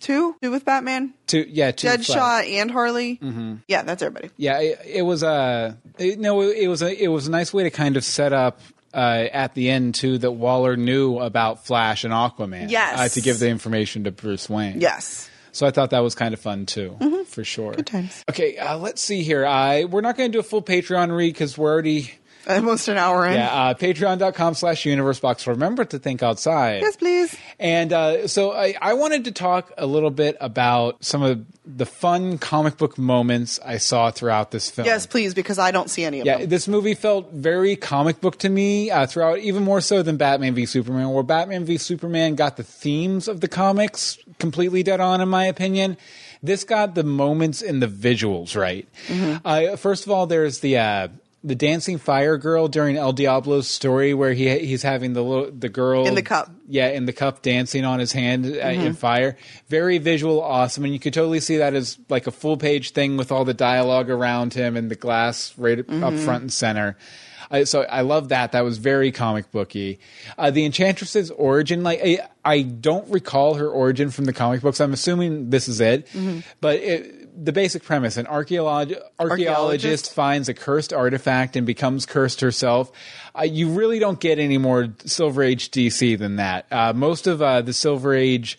two, two with Batman, two yeah, two Flash. Deadshot and Harley. Mm-hmm. Yeah, that's everybody. Yeah, it, it was a it, no, it was a it was a nice way to kind of set up uh, at the end too that Waller knew about Flash and Aquaman. Yes. uh, to give the information to Bruce Wayne. Yes. So I thought that was kind of fun too, for sure. Good times. Okay, uh, let's see here. I we're not going to do a full Patreon read because we're already *laughs* Almost an hour in. Yeah, uh, patreon.com slash universe box. Remember to think outside. Yes, please. And uh, so I, I wanted to talk a little bit about some of the fun comic book moments I saw throughout this film. Yes, please, because I don't see any of Yeah, them. this movie felt very comic book to me uh, throughout, even more so than Batman v Superman, where Batman v Superman got the themes of the comics completely dead on, in my opinion. This got the moments and the visuals right. Mm-hmm. Uh, first of all, there's the. Uh, the dancing fire girl during El Diablo's story, where he he's having the little, the girl In the cup. yeah, in the cup dancing on his hand uh, in fire. Very visual, awesome, and you could totally see that as like a full page thing with all the dialogue around him and the glass right up front and center. Uh, so I love that. That was very comic booky. Uh, the Enchantress's origin, like I, I don't recall her origin from the comic books. I'm assuming this is it, but it, the basic premise: an archaeolog- archaeologist Archaeologist. finds a cursed artifact and becomes cursed herself. Uh, you really don't get any more Silver Age DC than that. Uh, most of uh, the Silver Age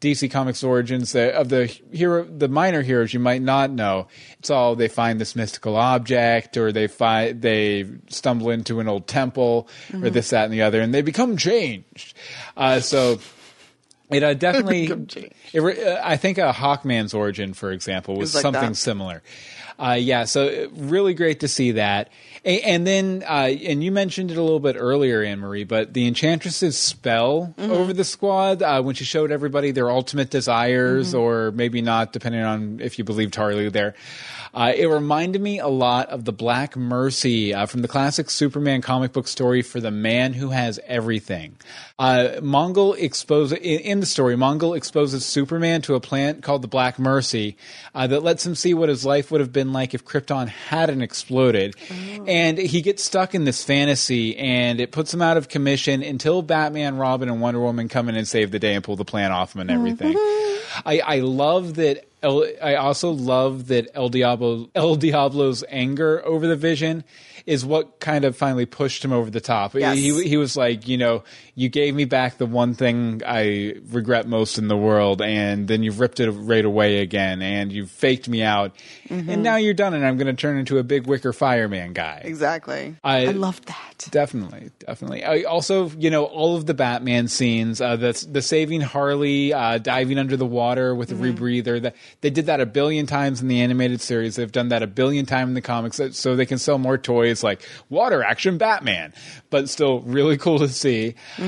DC Comics origins uh, of the hero, the minor heroes, you might not know. It's all they find this mystical object, or they find they stumble into an old temple, or this, that, and the other, and they become changed. Uh, so. It uh, *laughs* definitely. It uh, I think uh, Hawkman's origin, for example, was like something that. similar. Uh, yeah, so uh, really great to see that. A- and then, uh, and you mentioned it a little bit earlier, Anne Marie, but the Enchantress's spell Mm-hmm. over the squad uh, when she showed everybody their ultimate desires, Mm-hmm. or maybe not, depending on if you believed Harley there. Uh, it reminded me a lot of the Black Mercy uh, from the classic Superman comic book story for the man who has everything. Uh, Mongul exposes in, in the story. Mongul exposes Superman to a plant called the Black Mercy uh, that lets him see what his life would have been like if Krypton hadn't exploded, and he gets stuck in this fantasy, and it puts him out of commission until Batman, Robin, and Wonder Woman come in and save the day and pull the plant off him and everything. I, I love that. El, I also love that El Diablo El Diablo's anger over the vision is what kind of finally pushed him over the top. Yes. He he was like, you know, you gave me back the one thing I regret most in the world, and then you've ripped it right away again, and you've faked me out, and now you're done, and I'm going to turn into a big wicker fireman guy. Exactly. I- I loved that. Definitely, definitely. I also, you know, all of the Batman scenes, uh, the the saving Harley, uh, diving under the water with a rebreather. That they did that a billion times in the animated series. They've done that a billion times in the comics, so- they can sell more toys like water action Batman. But still, really cool to see. Uh,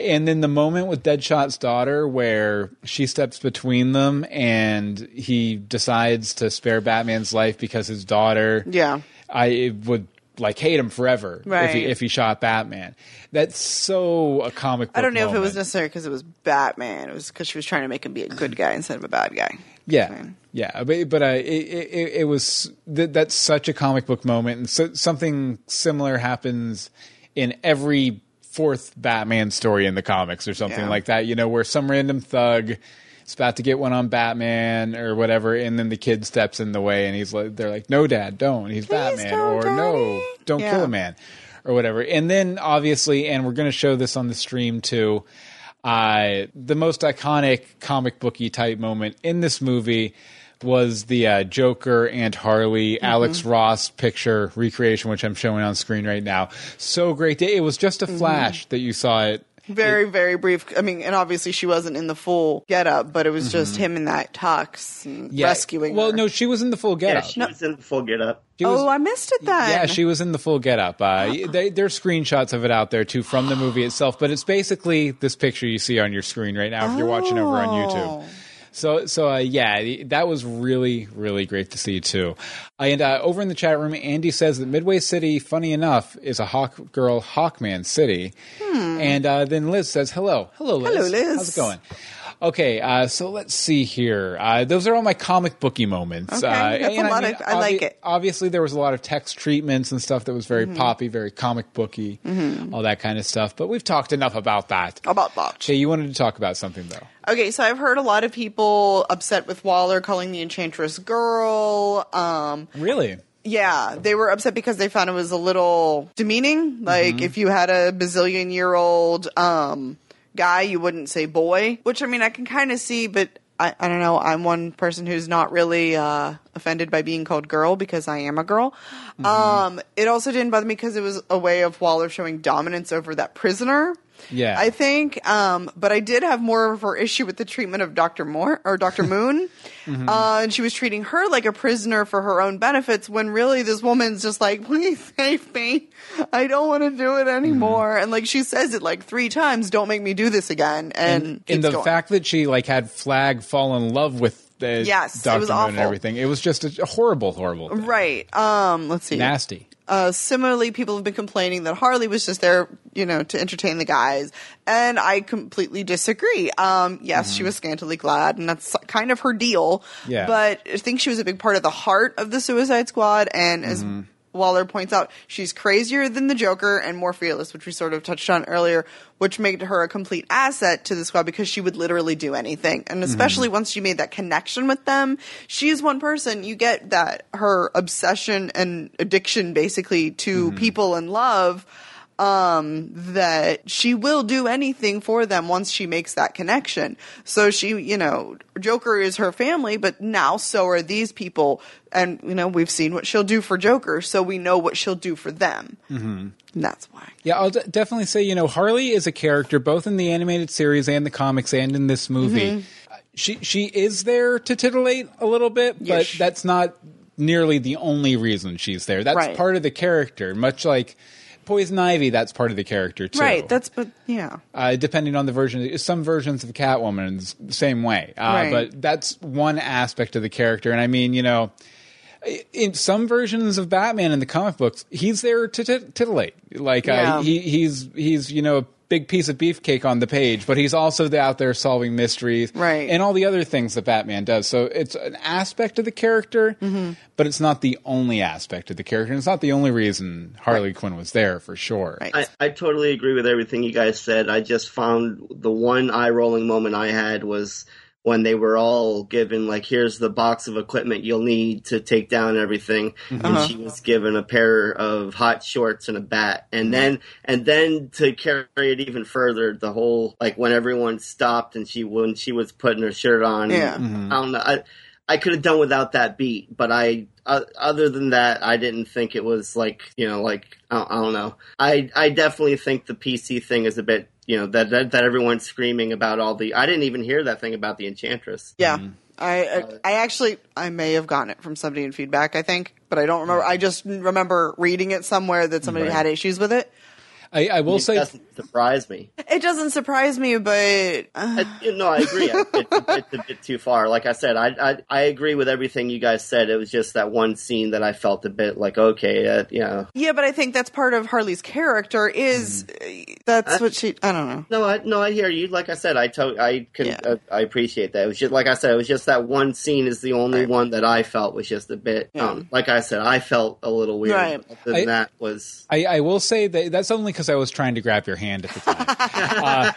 and then the moment with Deadshot's daughter, where she steps between them, and he decides to spare Batman's life because his daughter Yeah. I would like hate him forever if he if he shot Batman. That's so a comic book. I don't know if it was necessary because it was Batman. It was because she was trying to make him be a good guy instead of a bad guy. Yeah, Fine. yeah, but but uh, it, it it was th- that's such a comic book moment, and so, something similar happens in every fourth Batman story in the comics or something Yeah. like that. You know, where some random thug is about to get one on Batman or whatever, and then the kid steps in the way, and he's like, they're like, "No, Dad, don't. He's Batman," don't, or "No, don't Yeah. kill a man," or whatever. And then obviously, and we're going to show this on the stream too. Uh, the most iconic comic booky type moment in this movie was the uh, Joker and Harley Mm-hmm. Alex Ross picture recreation, which I'm showing on screen right now. So great! day! It was just a Mm-hmm. flash that you saw it. Very, very brief. I mean, and obviously she wasn't in the full getup, but it was just Mm-hmm. him in that tux and rescuing Well, her. no, she was in the full Yeah, getup. she was in the full get up. She was- oh, I missed it then. Yeah, she was in the full getup. Uh, they, there's screenshots of it out there too from the movie itself, but it's basically this picture you see on your screen right now if you're watching over on YouTube. Oh. So, so uh, yeah, that was really, really great to see too. And uh, over in the chat room, Andy says that Midway City, funny enough, is a Hawk Girl Hawkman city. And uh, then Liz says, "Hello, hello, Liz. Hmm. Hello, Liz. How's it going?" Okay, uh, so let's see here. Uh, those are all my comic booky moments. Okay, uh, that's a lot of- I like it. Obviously, there was a lot of text treatments and stuff that was Mm-hmm. very poppy, very comic booky, all that kind of stuff. But we've talked enough about that. About that. Jay, you wanted to talk about something though. Okay, so I've heard a lot of people upset with Waller calling the Enchantress girl. Um, Really? yeah, they were upset because they found it was a little demeaning. Like Mm-hmm. if you had a bazillion year old um, guy, you wouldn't say boy. Which I mean, I can kind of see, but I, I don't know. I'm one person who's not really uh, offended by being called girl because I am a girl. Mm-hmm. Um, it also didn't bother me because it was a way of Waller showing dominance over that prisoner. Yeah. I think. Um, but I did have more of her issue with the treatment of Dr. Moore or Dr. *laughs* Moone. Mm-hmm. uh, and she was treating her like a prisoner for her own benefits when really this woman's just like, please save me. I don't want to do it anymore. And like she says it like three times, don't make me do this again. And, and keeps the going. fact that she like had Flag fall in love with Yes, it was Moone and awful. everything, it was just a horrible, horrible, thing. Right. Um, let's see. nasty. Uh, similarly, people have been complaining that Harley was just there, you know, to entertain the guys, and I completely disagree. Um, yes, she was scantily clad, and that's kind of her deal. Yeah. But I think she was a big part of the heart of the Suicide Squad, and as Waller points out, she's crazier than the Joker and more fearless, which we sort of touched on earlier, which made her a complete asset to the squad because she would literally do anything. And especially mm-hmm. once she made that connection with them, she is one person. You get that her obsession and addiction basically to mm-hmm. people and love um, that she will do anything for them once she makes that connection. So she, you know, Joker is her family, but now so are these people. And, you know, we've seen what she'll do for Joker, so we know what she'll do for them. Mm-hmm. And that's why. Yeah, I'll d- definitely say, you know, Harley is a character both in the animated series and the comics and in this movie. Mm-hmm. Uh, She she is there to titillate a little bit, but that's not nearly the only reason she's there. That's Right. part of the character, much like Poison Ivy, that's part of the character too. Right, that's, but, yeah. uh, depending on the version. Some versions of Catwoman is the same way, uh, Right. but that's one aspect of the character. And I mean, you know, in some versions of Batman in the comic books, he's there to tit- titillate. Like Yeah. uh, he, he's he's you know a big piece of beefcake on the page, but he's also out there solving mysteries, Right. And all the other things that Batman does. So it's an aspect of the character, Mm-hmm. but it's not the only aspect of the character. And it's not the only reason Harley Quinn was there for sure. Right. I, I totally agree with everything you guys said. I just found the one eye rolling moment I had was when they were all given like here's the box of equipment you'll need to take down everything. Mm-hmm. And she uh-huh. was given a pair of hot shorts and a bat. And mm-hmm. then and then to carry it even further the whole like when everyone stopped and she when she was putting her shirt on Yeah. Mm-hmm. I don't know I I could have done without that beat, but I, uh, other than that, I didn't think it was like, you know, like, I, I don't know. I, I definitely think the PC thing is a bit, you know, that, that, that everyone's screaming about all the, I didn't even hear that thing about the Enchantress. Yeah. Mm-hmm. I, I uh, I actually I may have gotten it from somebody in feedback I think but I don't remember I just remember reading it somewhere that somebody Right. had issues with it. I, I will It say doesn't surprise me. It doesn't surprise me but uh, I, no, I agree. It's, it's a bit too far. Like I said, I, I I agree with everything you guys said. It was just that one scene that I felt a bit like, okay, uh, you know, yeah but I think that's part of Harley's character is uh, that's what she I don't know. No, I no, I hear you. Like I said, I to, I can Yeah. uh, I appreciate that. It was just like I said, it was just that one scene is the only Right. one that I felt was just a bit. Yeah. Um, like I said, I felt a little weird. Right. Than I- that was I, I will say that that's only because I was trying to grab your hand at the time. *laughs* uh,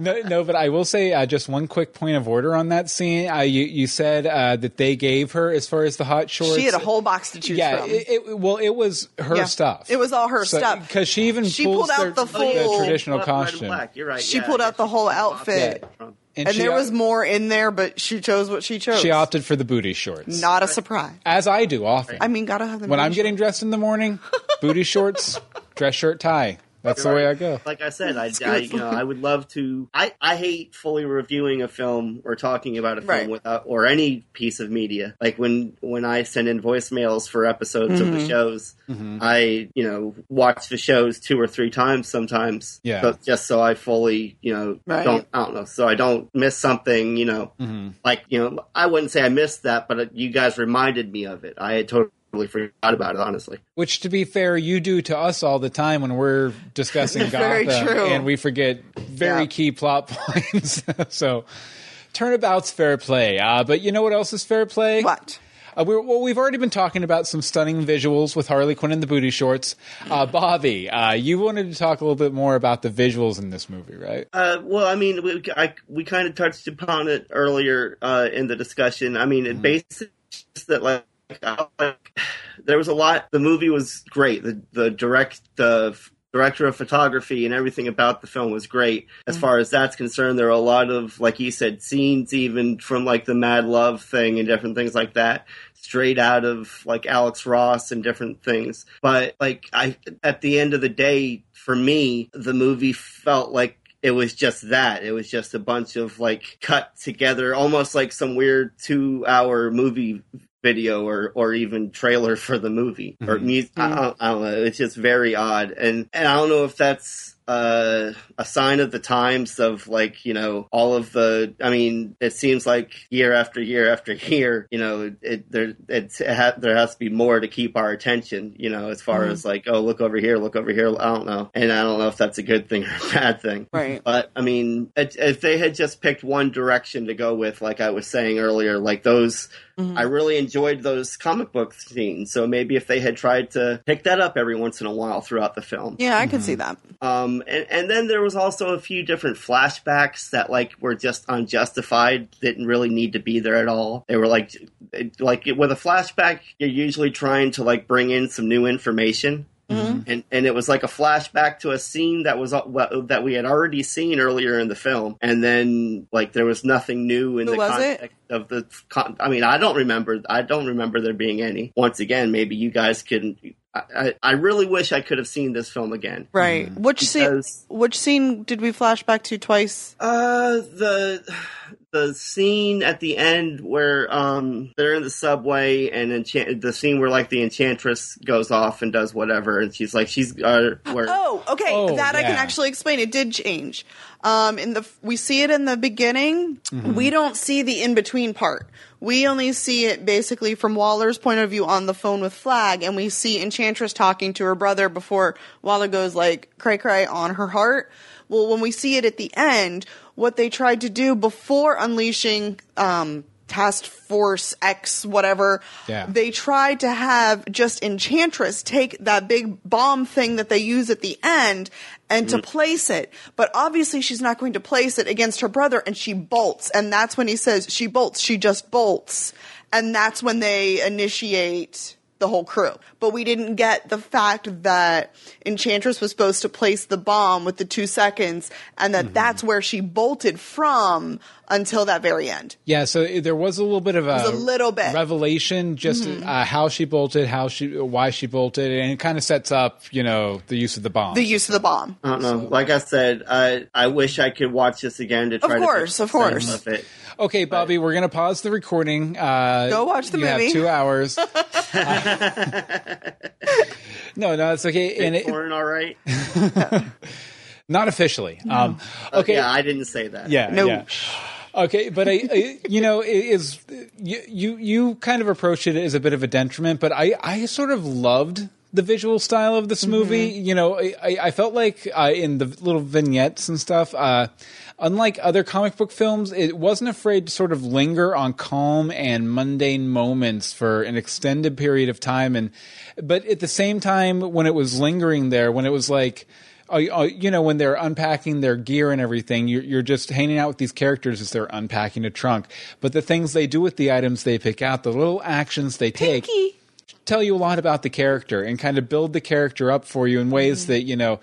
no, no, but I will say uh, just one quick point of order on that scene. Uh, you, you said uh, that they gave her as far as the hot shorts. She had a whole box to choose yeah. from. It, it, well, it was her Yeah. stuff. It was all her stuff. because she even She pulled out their- the full- the traditional Black, red, and costume. black. You're right. She yeah, pulled out the whole outfit. it from- and there was more in there but she chose what she chose. She opted for the booty shorts, Not a surprise. as I do often. I mean, gotta have them. when I'm the getting dressed in the morning, booty shorts, *laughs* dress shirt, tie. That's the way I go. Like I said, I, I you know I would love to. I, I hate fully reviewing a film or talking about a film Right. without or any piece of media. Like when when I send in voicemails for episodes of Mm-hmm. the shows, mm-hmm. I you know watch the shows two or three times sometimes. Yeah. but just so I fully you know Right. don't I don't know so I don't miss something. You know, mm-hmm. like you know I wouldn't say I missed that, but uh, you guys reminded me of it. I had totally forgot about it honestly. Which, to be fair, you do to us all the time when we're discussing *laughs* Very Gotham, true. and we forget very Yeah. key plot *laughs* points. *laughs* so, turnabout's fair play. Uh, but you know what else is fair play? What? Uh, we're, well, we've already been talking about some stunning visuals with Harley Quinn in the booty shorts. Uh, Bobby, uh, you wanted to talk a little bit more about the visuals in this movie, right? Uh, well, I mean, we, I, we kind of touched upon it earlier uh, in the discussion. I mean, it basically just that like *sighs* there was a lot. The movie was great. The the direct the director of photography and everything about the film was great. As mm. far as that's concerned, there are a lot of, like you said, scenes even from like the Mad Love thing and different things like that, straight out of like Alex Ross and different things. But like I, at the end of the day, for me, the movie felt like it was just that. It was just a bunch of like cut together, almost like some weird two hour movie video or or even trailer for the movie or mm-hmm. music. I, mm. don't, I don't know. It's just very odd, and and I don't know if that's. Uh, a sign of the times of like you know all of the i mean it seems like year after year after *laughs* year you know it there it's, it ha- there has to be more to keep our attention you know as far mm-hmm. as like oh look over here look over here i don't know and i don't know if that's a good thing or *laughs* a bad thing Right. but I mean, it, if they had just picked one direction to go with, like I was saying earlier, like those, I really enjoyed those comic book scenes. So maybe if they had tried to pick that up every once in a while throughout the film. Yeah, I could see that. Um, and, and then there was also a few different flashbacks that like were just unjustified, didn't really need to be there at all. They were like, like with a flashback, you're usually trying to like bring in some new information. And and it was like a flashback to a scene that was uh, well, that we had already seen earlier in the film, and then like there was nothing new in Who the was it? context of the. Con- I mean, I don't remember. I don't remember there being any. Once again, maybe you guys can. I, I, I really wish I could have seen this film again. Right. Which scene? Which scene did we flash back to twice? Uh, the the scene at the end where um they're in the subway and enchant- the scene where like the enchantress goes off and does whatever and she's like she's uh where Oh, okay. Oh, that I can actually explain. It did change. Um, in the we see it in the beginning. We don't see the in between part. We only see it basically from Waller's point of view on the phone with Flag, and we see Enchantress talking to her brother before Waller goes like cray cray on her heart. Well, when we see it at the end, what they tried to do before unleashing um, Task Force X, whatever, Yeah. they tried to have just Enchantress take that big bomb thing that they use at the end and to place it. But obviously she's not going to place it against her brother and she bolts. And that's when he says she bolts, she just bolts. And that's when they initiate the whole crew. But we didn't get the fact that Enchantress was supposed to place the bomb with the two seconds and that that's where she bolted from until that very end. Yeah, so there was a little bit of a, a little bit. revelation, just uh, how she bolted, how she, why she bolted, and it kind of sets up, you know, the use of the bomb. The use of the bomb. I don't know. Like I said, I I wish I could watch this again to try to course, make of course. of it. Okay, Bobby, we're gonna pause the recording. Uh, Go watch the you movie. have two hours. *laughs* no, no, it's okay, and it, Porn, all right. *laughs* not officially. Um, okay, Yeah, I didn't say that. Yeah, No. yeah. Okay, but I, I you know, it is you, you you kind of approach it as a bit of a detriment, but I I sort of loved the visual style of this movie. You know, I, I I felt like uh, in the little vignettes and stuff. Uh, Unlike other comic book films, it wasn't afraid to sort of linger on calm and mundane moments for an extended period of time, and but at the same time, when it was lingering there, when it was like uh, uh, you know, when they're unpacking their gear and everything, you're, you're just hanging out with these characters as they're unpacking a trunk. But the things they do with the items they pick out, the little actions they take, Pinky. tell you a lot about the character and kind of build the character up for you in ways Mm-hmm. that you know.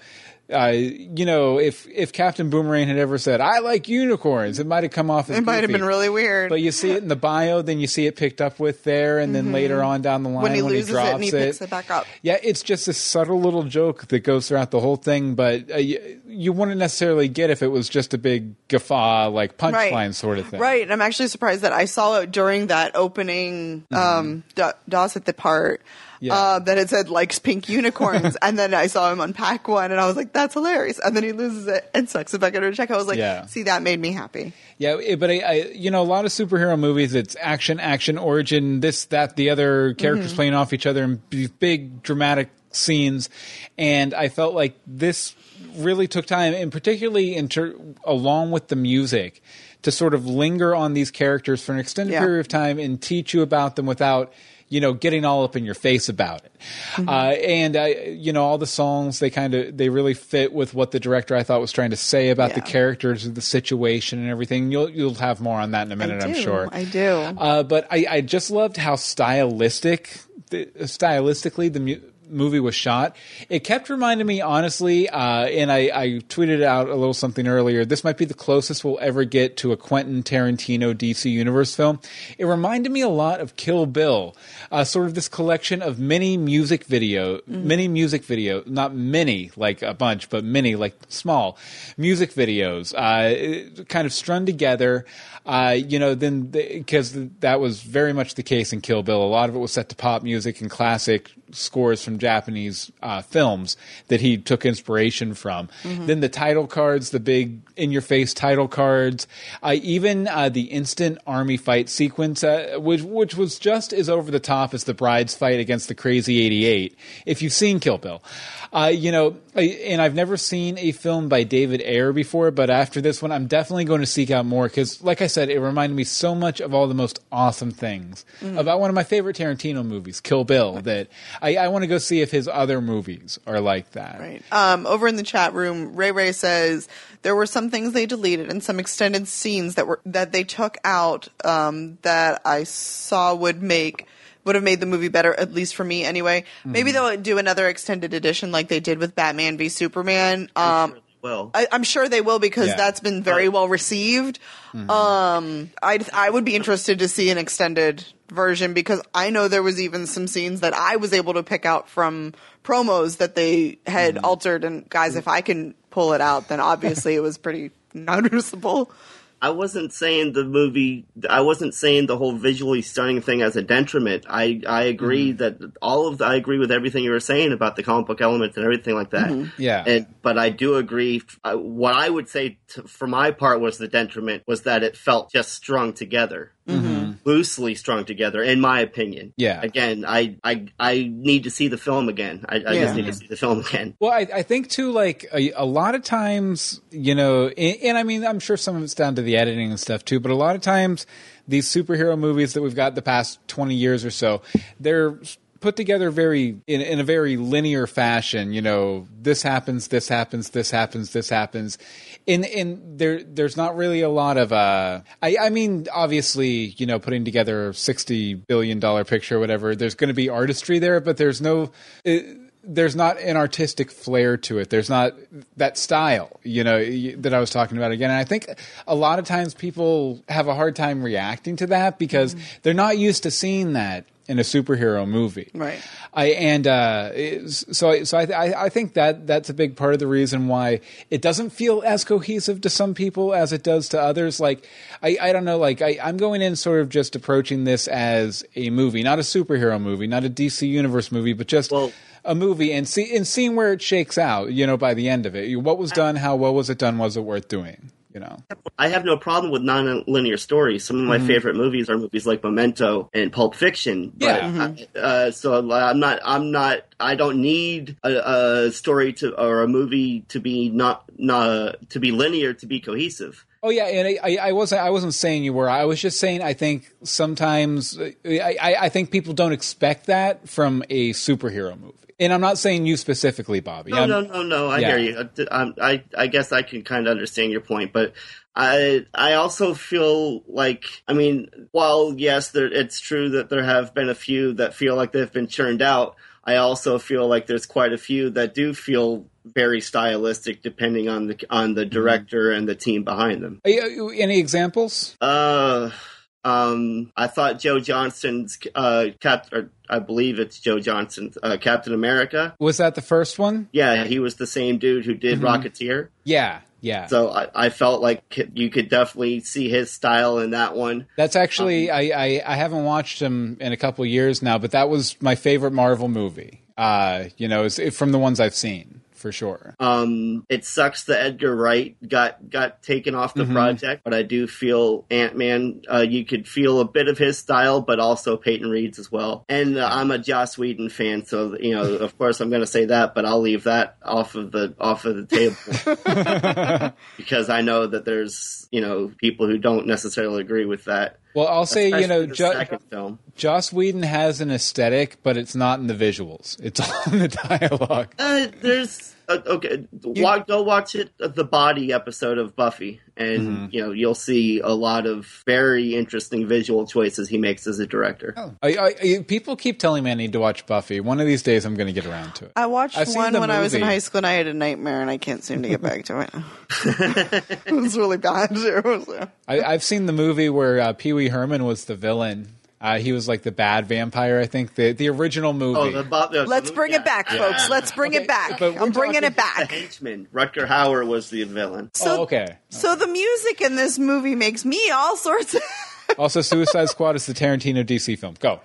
Uh, you know, if if Captain Boomerang had ever said "I like unicorns," it might have come off as It might have been really weird. But you see it in the bio, then you see it picked up with there, and then later on down the line Mm-hmm. when he loses drops it and he picks it back up. yeah, it's just a subtle little joke that goes throughout the whole thing, but uh, you, you wouldn't necessarily get if it was just a big guffaw, like punchline sort of thing. Right. And I'm actually surprised that I saw it during that opening um Da- Dawes at the part. Yeah. Uh, that it said likes pink unicorns, and then I saw him unpack one, and I was like, "That's hilarious!" And then he loses it and sucks it back into a check. I was like, Yeah. "See, that made me happy." Yeah, it- but I, I, you know, a lot of superhero movies, it's action, action, origin, this, that, the other characters Mm-hmm. playing off each other in big dramatic scenes, and I felt like this really took time, and particularly in ter- along with the music, to sort of linger on these characters for an extended Yeah. period of time and teach you about them without. You know, getting all up in your face about it, Mm-hmm. uh, and uh, you know all the songs they kind of they really fit with what the director I thought was trying to say about the Yeah. characters, the situation, and everything. You'll you'll have more on that in a minute, I I'm sure. I do. Uh, but I, I just loved how stylistic, the, stylistically, the mu- movie was shot. It kept reminding me, honestly, uh, and I, I tweeted out a little something earlier. This might be the closest we'll ever get to a Quentin Tarantino DC Universe film. It reminded me a lot of Kill Bill, uh, sort of this collection of mini music video, mini music video, not many like a bunch, but many like small music videos, uh, kind of strung together. Uh, you know, then because that was very much the case in Kill Bill. A lot of it was set to pop music and classic scores from Japanese uh, films that he took inspiration from. Then the title cards, the big in your face title cards, uh, even uh, the instant army fight sequence, uh, which which was just as over the top as the bride's fight against the Crazy Eighty Eight. If you've seen Kill Bill, uh, you know, and I've never seen a film by David Ayer before, but after this one, I'm definitely going to seek out more because, like I said, it reminded me so much of all the most awesome things about one of my favorite Tarantino movies, Kill Bill. That I, I want to go see if his other movies are like that. Right. Um, over in the chat room, Ray Ray says there were some things they deleted and some extended scenes that were that they took out um, that I saw would make would have made the movie better, at least for me anyway. Maybe they'll do another extended edition like they did with Batman v Superman. Um, well, I, I'm sure they will because Yeah. that's been very well received. Um, I I would be interested to see an extended version because I know there was even some scenes that I was able to pick out from promos that they had altered. And guys, if I can pull it out, then obviously it was pretty *laughs* noticeable. I wasn't saying the movie. I wasn't saying the whole visually stunning thing as a detriment. I I agree that all of the, I agree with everything you were saying about the comic book elements and everything like that. Yeah. And but I do agree. Uh, what I would say to, for my part was the detriment was that it felt just strung together, loosely strung together, in my opinion. Yeah. Again, I I I need to see the film again. I, I Yeah. just need to see the film again. Well, I, I think too, like a, a lot of times, you know, and, and I mean, I'm sure some of it's down to the editing and stuff too, but a lot of times these superhero movies that we've got the past 20 years or so, they're put together very in, in a very linear fashion you know this happens this happens this happens this happens in in there there's not really a lot of uh i i mean obviously you know putting together a 60 billion dollar picture or whatever there's going to be artistry there but there's no uh, there's not an artistic flair to it. There's not that style, you know, that I was talking about again. And I think a lot of times people have a hard time reacting to that because they're not used to seeing that in a superhero movie. Right. I and uh, so so I, I I think that that's a big part of the reason why it doesn't feel as cohesive to some people as it does to others. Like I I don't know. Like I I'm going in sort of just approaching this as a movie, not a superhero movie, not a DC universe movie, but just. Well- a movie and see and seeing where it shakes out, you know, by the end of it. What was done, how well was it done, was it worth doing? You know. I have no problem with non-linear stories. Some of my Mm-hmm. favorite movies are movies like Memento and Pulp Fiction. But, Yeah. uh, so I'm not. I'm not. I don't need a, a story to or a movie to be not not to be linear to be cohesive. Oh yeah, and I, I, I wasn't I wasn't saying you were. I was just saying I think sometimes I, I, I think people don't expect that from a superhero movie. And I'm not saying you specifically, Bobby. No, I'm- no, no, no. I Yeah. hear you. I, I'm- I, I guess I can kind of understand your point, but I, I also feel like, I mean, while yes, there, it's true that there have been a few that feel like they've been churned out. I also feel like there's quite a few that do feel very stylistic, depending on the on the director and the team behind them. Uh, Any examples? Uh, um, I thought Joe Johnston's uh, Cap, or I believe it's Joe Johnston's uh, Captain America. Was that the first one? Yeah, he was the same dude who did Rocketeer. Yeah, yeah. So I, I felt like you could definitely see his style in that one. That's actually I, I I haven't watched him in a couple years now, but that was my favorite Marvel movie. Uh, you know, it's from the ones I've seen for sure. Um, it sucks that Edgar Wright got got taken off the project, but I do feel Ant Man. Uh, you could feel a bit of his style, but also Peyton Reed's as well. And uh, I'm a Joss Whedon fan, so you know, of course, I'm going to say that, but I'll leave that off of the off of the table *laughs* because I know that there's you know people who don't necessarily agree with that. Well, I'll say you know jo-. Joss Whedon has an aesthetic, but it's not in the visuals. It's *laughs* all in the dialogue. Uh, there's uh, okay, wa- go watch it, uh, the body episode of Buffy, and Mm-hmm. you know you'll see a lot of very interesting visual choices he makes as a director. I, I, I- people keep telling me I need to watch Buffy. One of these days, I'm going to get around to it. I watched I've one the when I was in high school and I had a nightmare and I can't seem to get back to it. *laughs* *laughs* it was really bad *laughs* too. I, I've seen the movie where uh, Pee Wee Herman was the villain. Uh, he was like the bad vampire. I think the the original movie. Oh, the, Bo- the, Let's bring yeah, it back, yeah. folks. Let's bring Okay, it back. but I'm bringing it back. henchman. Rutger Hauer was the villain. So, oh, okay. so the music in this movie makes me all sorts of. Also, Suicide Squad is the Tarantino DC film. Go.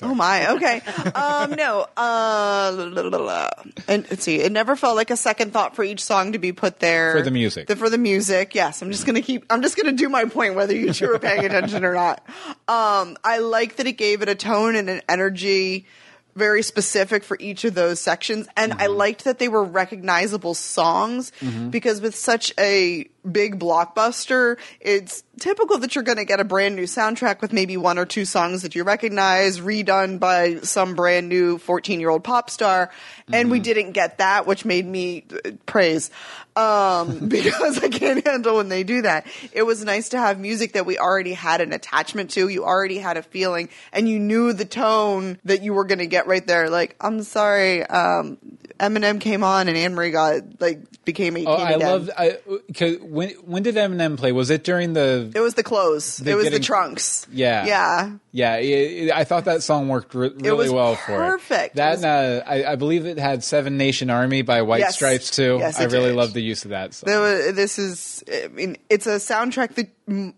Oh my. Okay. Um. No. Uh. la, la, la, la. And let's see. It never felt like a second thought for each song to be put there For the music. The, for the music. Yes. I'm just gonna keep. I'm just gonna do my point whether you two are paying attention or not. Um. I like that it gave it a tone and an energy. Very specific for each of those sections, and I liked that they were recognizable songs because with such a big blockbuster, it's typical that you're going to get a brand new soundtrack with maybe one or two songs that you recognize redone by some brand new 14 year old pop star. And we didn't get that, which made me uh, praise um, *laughs* because I can't handle when they do that. It was nice to have music that we already had an attachment to. You already had a feeling and you knew the tone that you were going to get right there. Like, I'm sorry, um, Eminem came on and Anne Marie got like became 18 Oh, I again. love. I, cause when when did Eminem play? Was it during the? It was the clothes. The it was getting- the trunks. Yeah. Yeah. Yeah, it, it- I thought that song worked re- really well for perfect. it. That It was- and, uh, I, I believe it had Seven Nation Army by White Yes. Stripes too. Yes, I really love the use of that song. Was, this is, I mean, it's a soundtrack that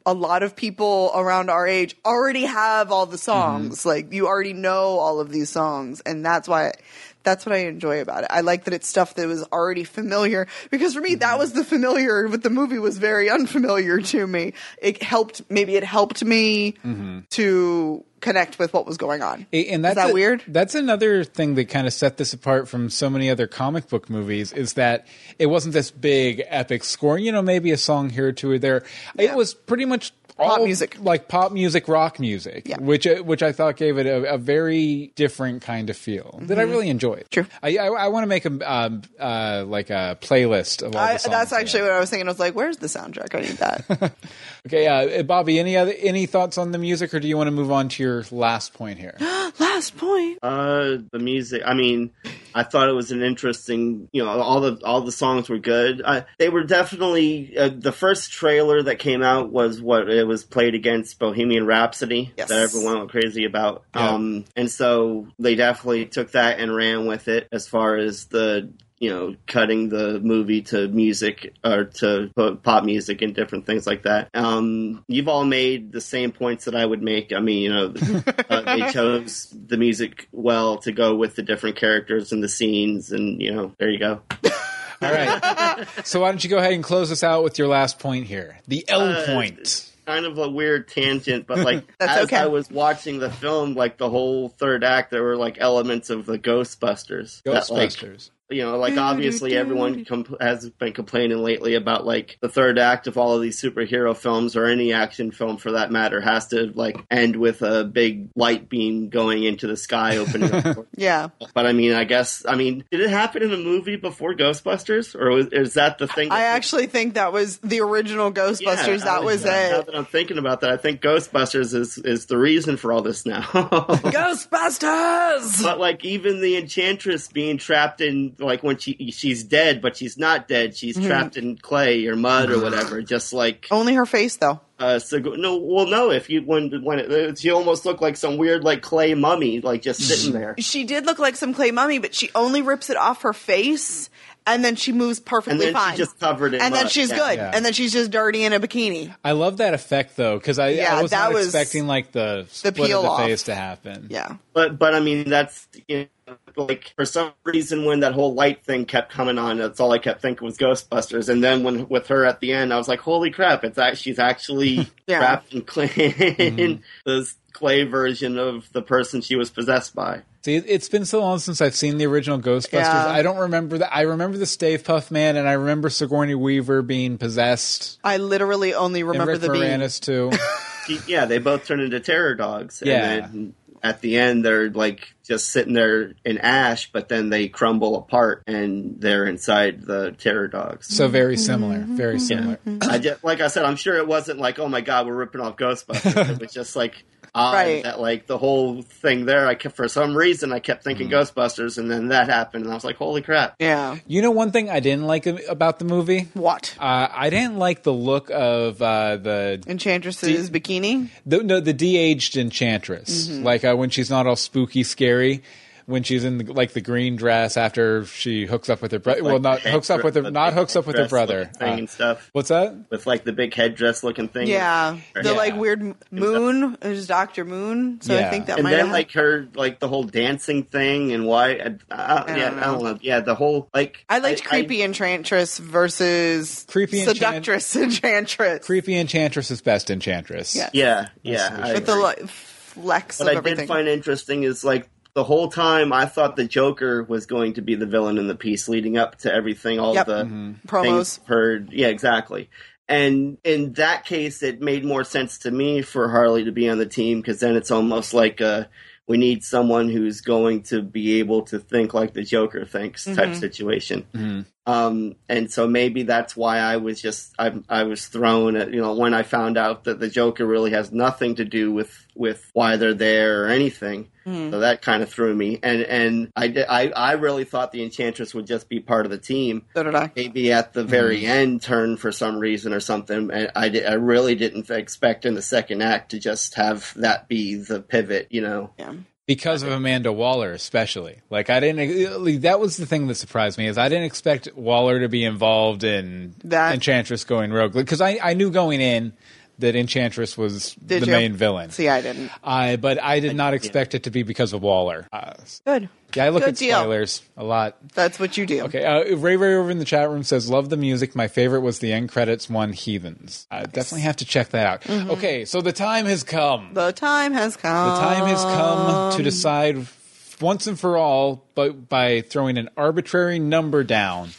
a lot of people around our age already have all the songs. Mm-hmm. Like, you already know all of these songs. And that's why, that's what I enjoy about it. I like that it's stuff that was already familiar because for me, Mm-hmm. that was the familiar, but the movie was very unfamiliar to me. It helped, maybe it helped me Mm-hmm. to connect with what was going on. And that's that a- weird? That's another thing that kind of set this apart from so many other comic book movies is that it wasn't this big epic score. You know, maybe a song here or two or there. It was pretty much Pop all music. like pop music, rock music, Yeah. which uh, which I thought gave it a, a very different kind of feel that I really enjoyed. Mm-hmm. True. I I, I want to make a um, uh, like a playlist of all I, the songs. that's there. actually what I was thinking. I was like, "Where's the soundtrack? I need that." *laughs* Okay, uh, Bobby, any other any thoughts on the music, or do you want to move on to your last point here? *gasps* Last point. Uh, the music. I mean, I thought it was an interesting. You know, all the all the songs were good. I, they were definitely uh, the first trailer that came out was what it was played against Bohemian Rhapsody Yes. that everyone went crazy about. Yeah. Um, and so they definitely took that and ran with it as far as the you know, cutting the movie to music or to pop music and different things like that. Um, you've all made the same points that I would make. I mean, you know, *laughs* uh, they chose the music well to go with the different characters and the scenes, and you know, there you go. All right. so why don't you go ahead and close us out with your last point here, the L Uh, point. Kind of a weird tangent, but like *laughs* as okay. I was watching the film, like the whole third act, there were like elements of the Ghostbusters. that, like, Ghostbusters. You know, like obviously everyone mm-hmm. com- has been complaining lately about like the third act of all of these superhero films or any action film for that matter has to like end with a big light beam going into the sky *laughs* opening up. Yeah. But I mean, I guess I mean, did it happen in a movie before Ghostbusters, or was, is that the thing? I that- actually think that was the original Yeah, Ghostbusters. I that was Now it. that I'm thinking about that, I think Ghostbusters is is the reason for all this now. *laughs* Ghostbusters! But like even the Enchantress being trapped in like when she she's dead, but she's not dead. She's Mm-hmm. trapped in clay or mud or whatever. Just like Only her face, though. uh, Sig- no, well, no. If you when when it, she almost looked like some weird like clay mummy, like just sitting there. She did look like some clay mummy, but she only rips it off her face, and then she moves perfectly And then she fine. just covered in and then she's Yeah. good. Yeah. And then she's just dirty in a bikini. I love that effect though, because I, Yeah, I was that not was expecting like the split peel of the off. face to happen. Yeah. But but I mean that's you know, like for some reason when that whole light thing kept coming on, that's all I kept thinking was Ghostbusters. And then when with her at the end, I was like, holy crap! It's act- she's actually *laughs* Yeah. trapped in clay, mm-hmm. *laughs* this clay version of the person she was possessed by. See, it- it's been so long since I've seen the original Ghostbusters. Yeah. I don't remember that. I remember the Stay Puft Man, and I remember Sigourney Weaver being possessed, I literally only and remember Rick the being. Moranis too. *laughs* Yeah, they both turn into terror dogs. Yeah. And then, at the end they're like just sitting there in ash, but then they crumble apart and they're inside the terror dogs. So very similar, mm-hmm. very mm-hmm. similar. I just, like I said, I'm sure it wasn't like, oh my god, we're ripping off Ghostbusters. it was just like odd Right. that like the whole thing there. I kept for some reason I kept thinking Ghostbusters, and then that happened, and I was like, holy crap. Yeah. You know, one thing I didn't like about the movie. What? Uh, I didn't like the look of uh, the Enchantress's bikini? the no the de-aged enchantress Mm-hmm. like uh, when she's not all spooky scary when she's in the, like the green dress after she hooks up with her brother well not hooks up with her not hooks up with her brother thing Uh, and stuff what's that with like the big headdress looking thing. Yeah. The Yeah. like weird moon. It was Dr. Moone. So I think that and might then have like her like the whole dancing thing and why I, I, yeah don't I don't know. know yeah the whole like I liked creepy enchantress versus Creepy enchant- seductress enchantress. creepy enchantress is best enchantress Yeah. yeah yeah I with the like, flex what of I everything. did find interesting is like the whole time I thought the Joker was going to be the villain in the piece leading up to everything, all Yep. the mm-hmm. Promos. things heard. Yeah, exactly. And in that case, it made more sense to me for Harley to be on the team because then it's almost like uh we need someone who's going to be able to think like the Joker thinks type mm-hmm. situation. Mm-hmm. Um, and so maybe that's why I was just I, I was thrown at you know when I found out that the Joker really has nothing to do with with why they're there or anything. So that kind of threw me, and and I, did, I I really thought the Enchantress would just be part of the team. So did I. Maybe at the very end, turn for some reason or something. And I did, I really didn't expect in the second act to just have that be the pivot. You know, Yeah. Because of Amanda Waller, especially. Like I didn't. That was the thing that surprised me is I didn't expect Waller to be involved in That- Enchantress going rogue because I, I knew going in that Enchantress was Did the you? main villain. See, I didn't. I but I did not expect it to be because of Waller. Uh, Good. yeah, I look Good at deal. spoilers a lot. That's what you do. Okay, uh, Ray Ray over in the chat room says, "Love the music. My favorite was the end credits one, Heathens. I definitely have to check that out." Mm-hmm. Okay, so the time has come. The time has come. The time has come to decide once and for all, but by throwing an arbitrary number down,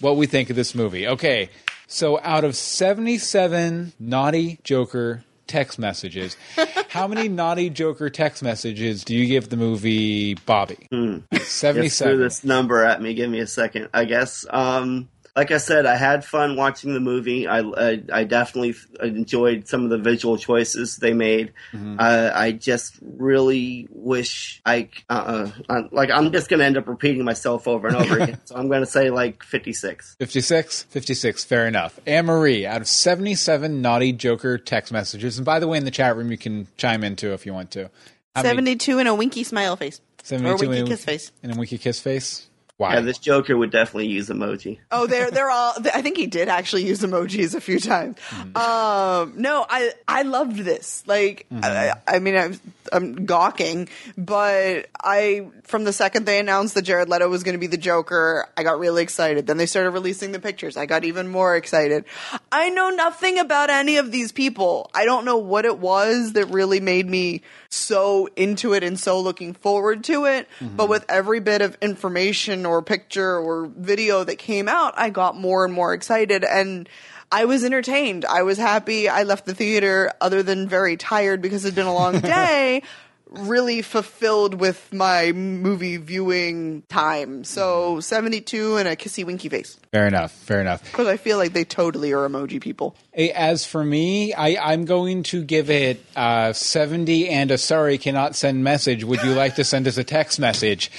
what we think of this movie. Okay, so out of 77 naughty Joker text messages, *laughs* how many naughty Joker text messages do you give the movie Bobby? just threw 77. this number at me. Give me a second. I guess. Um, like I said, I had fun watching the movie. I, I, I definitely enjoyed some of the visual choices they made. Uh, I just really wish I, uh, uh, like, I'm just going to end up repeating myself over and over again. *laughs* So I'm going to say like 56. 56? 56, fair enough. Anne Marie, out of 77 naughty Joker text messages, and by the way, in the chat room, you can chime in too if you want to. How many- 72 and a winky smile face. 72 or winky and a- kiss face. And a winky kiss face? Why? Yeah, this Joker would definitely use emoji. Oh, they're they're all. I think he did actually use emojis a few times. Mm-hmm. Um, no, I I loved this. Like, Mm-hmm. I, I mean, I'm, I'm gawking, but I from the second they announced that Jared Leto was going to be the Joker, I got really excited. Then they started releasing the pictures. I got even more excited. I know nothing about any of these people. I don't know what it was that really made me so into it and so looking forward to it. Mm-hmm. But with every bit of information or picture or video that came out, I got more and more excited and I was entertained. I was happy. I left the theater other than very tired because it'd been a long *laughs* day. Really fulfilled with my movie viewing time. So 72 and a kissy winky face. fair enough, fair enough. Because I feel like they totally are emoji people. As for me, I, I'm going to give it uh, 70 and a sorry cannot send message. Would you like to send us a text message?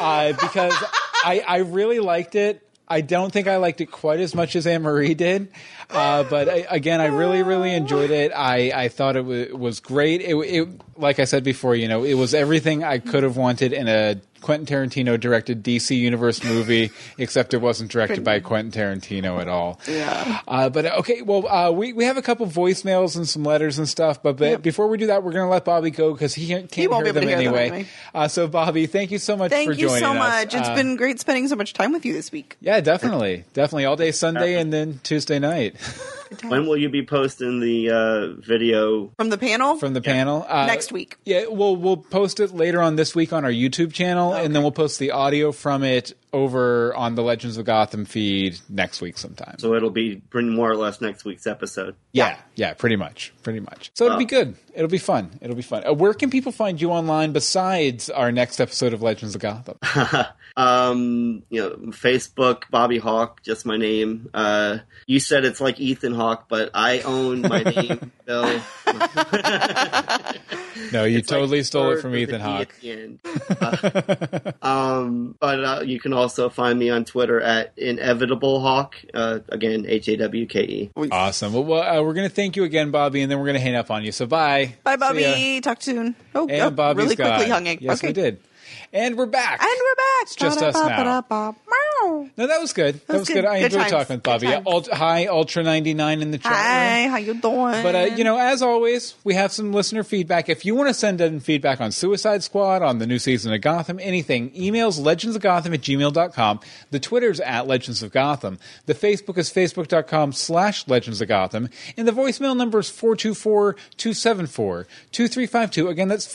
Uh, because *laughs* I, I really liked it. I don't think I liked it quite as much as Anne Marie did. Uh, but I, again, I really, really enjoyed it. I, I thought it was, was great. It, it, like I said before, you know, it was everything I could have wanted in a Quentin Tarantino directed DC Universe movie, *laughs* except it wasn't directed by Quentin Tarantino at all. Yeah. Uh, but okay, well, uh, we we have a couple voicemails and some letters and stuff. But, but before we do that, we're going to let Bobby go because he can't, can't won't hear be able them to hear them anyway. anyway. Uh, so, Bobby, thank you so much for Thank you joining so us. much. It's Uh, been great spending so much time with you this week. yeah, definitely, definitely all day Sunday and then Tuesday night *laughs* When will you be posting the uh, video? From the panel? from the panel uh, Next week. Yeah, we'll we'll post it later on this week on our YouTube channel, and then we'll post the audio from it over on the Legends of Gotham feed next week sometime. So it'll be pretty more or less next week's episode. yeah, yeah, pretty much, pretty much. So it'll be good. It'll be fun. It'll be fun. Uh, where can people find you online besides our next episode of Legends of Gotham? *laughs* um, you know, Facebook, Bobby Hawke, just my name. Uh, you said it's like Ethan Hawke, but I own my *laughs* name, Bill. *laughs* No, you It's like totally stole it from Ethan Hawke. at the end. *laughs* Uh, um, but uh, you can also find me on Twitter at Inevitable Hawke. Uh, again, H A W K E. Awesome. Well, well uh, we're going to thank you again, Bobby, and then we're going to hang up on you. So bye. Bye, Bobby. Talk soon. Oh, And oh, Bobby's really quickly gone. hung. Yes, okay. we did. And we're back. And we're back. It's just us now. No, that was good. That, was good. I Good enjoyed times. talking with Good Bobby. Times. Ult- hi, Ultra99 in the chat room. Hi, how you doing? But uh, you know, as always, we have some listener feedback. If you want to send in feedback on Suicide Squad, on the new season of Gotham, anything, emails legendsofgotham at gmail.com. The Twitter's at Legends of Gotham. The Facebook is facebook.com slash Legends of Gotham. And the voicemail number is 424-274-2352. Again, that's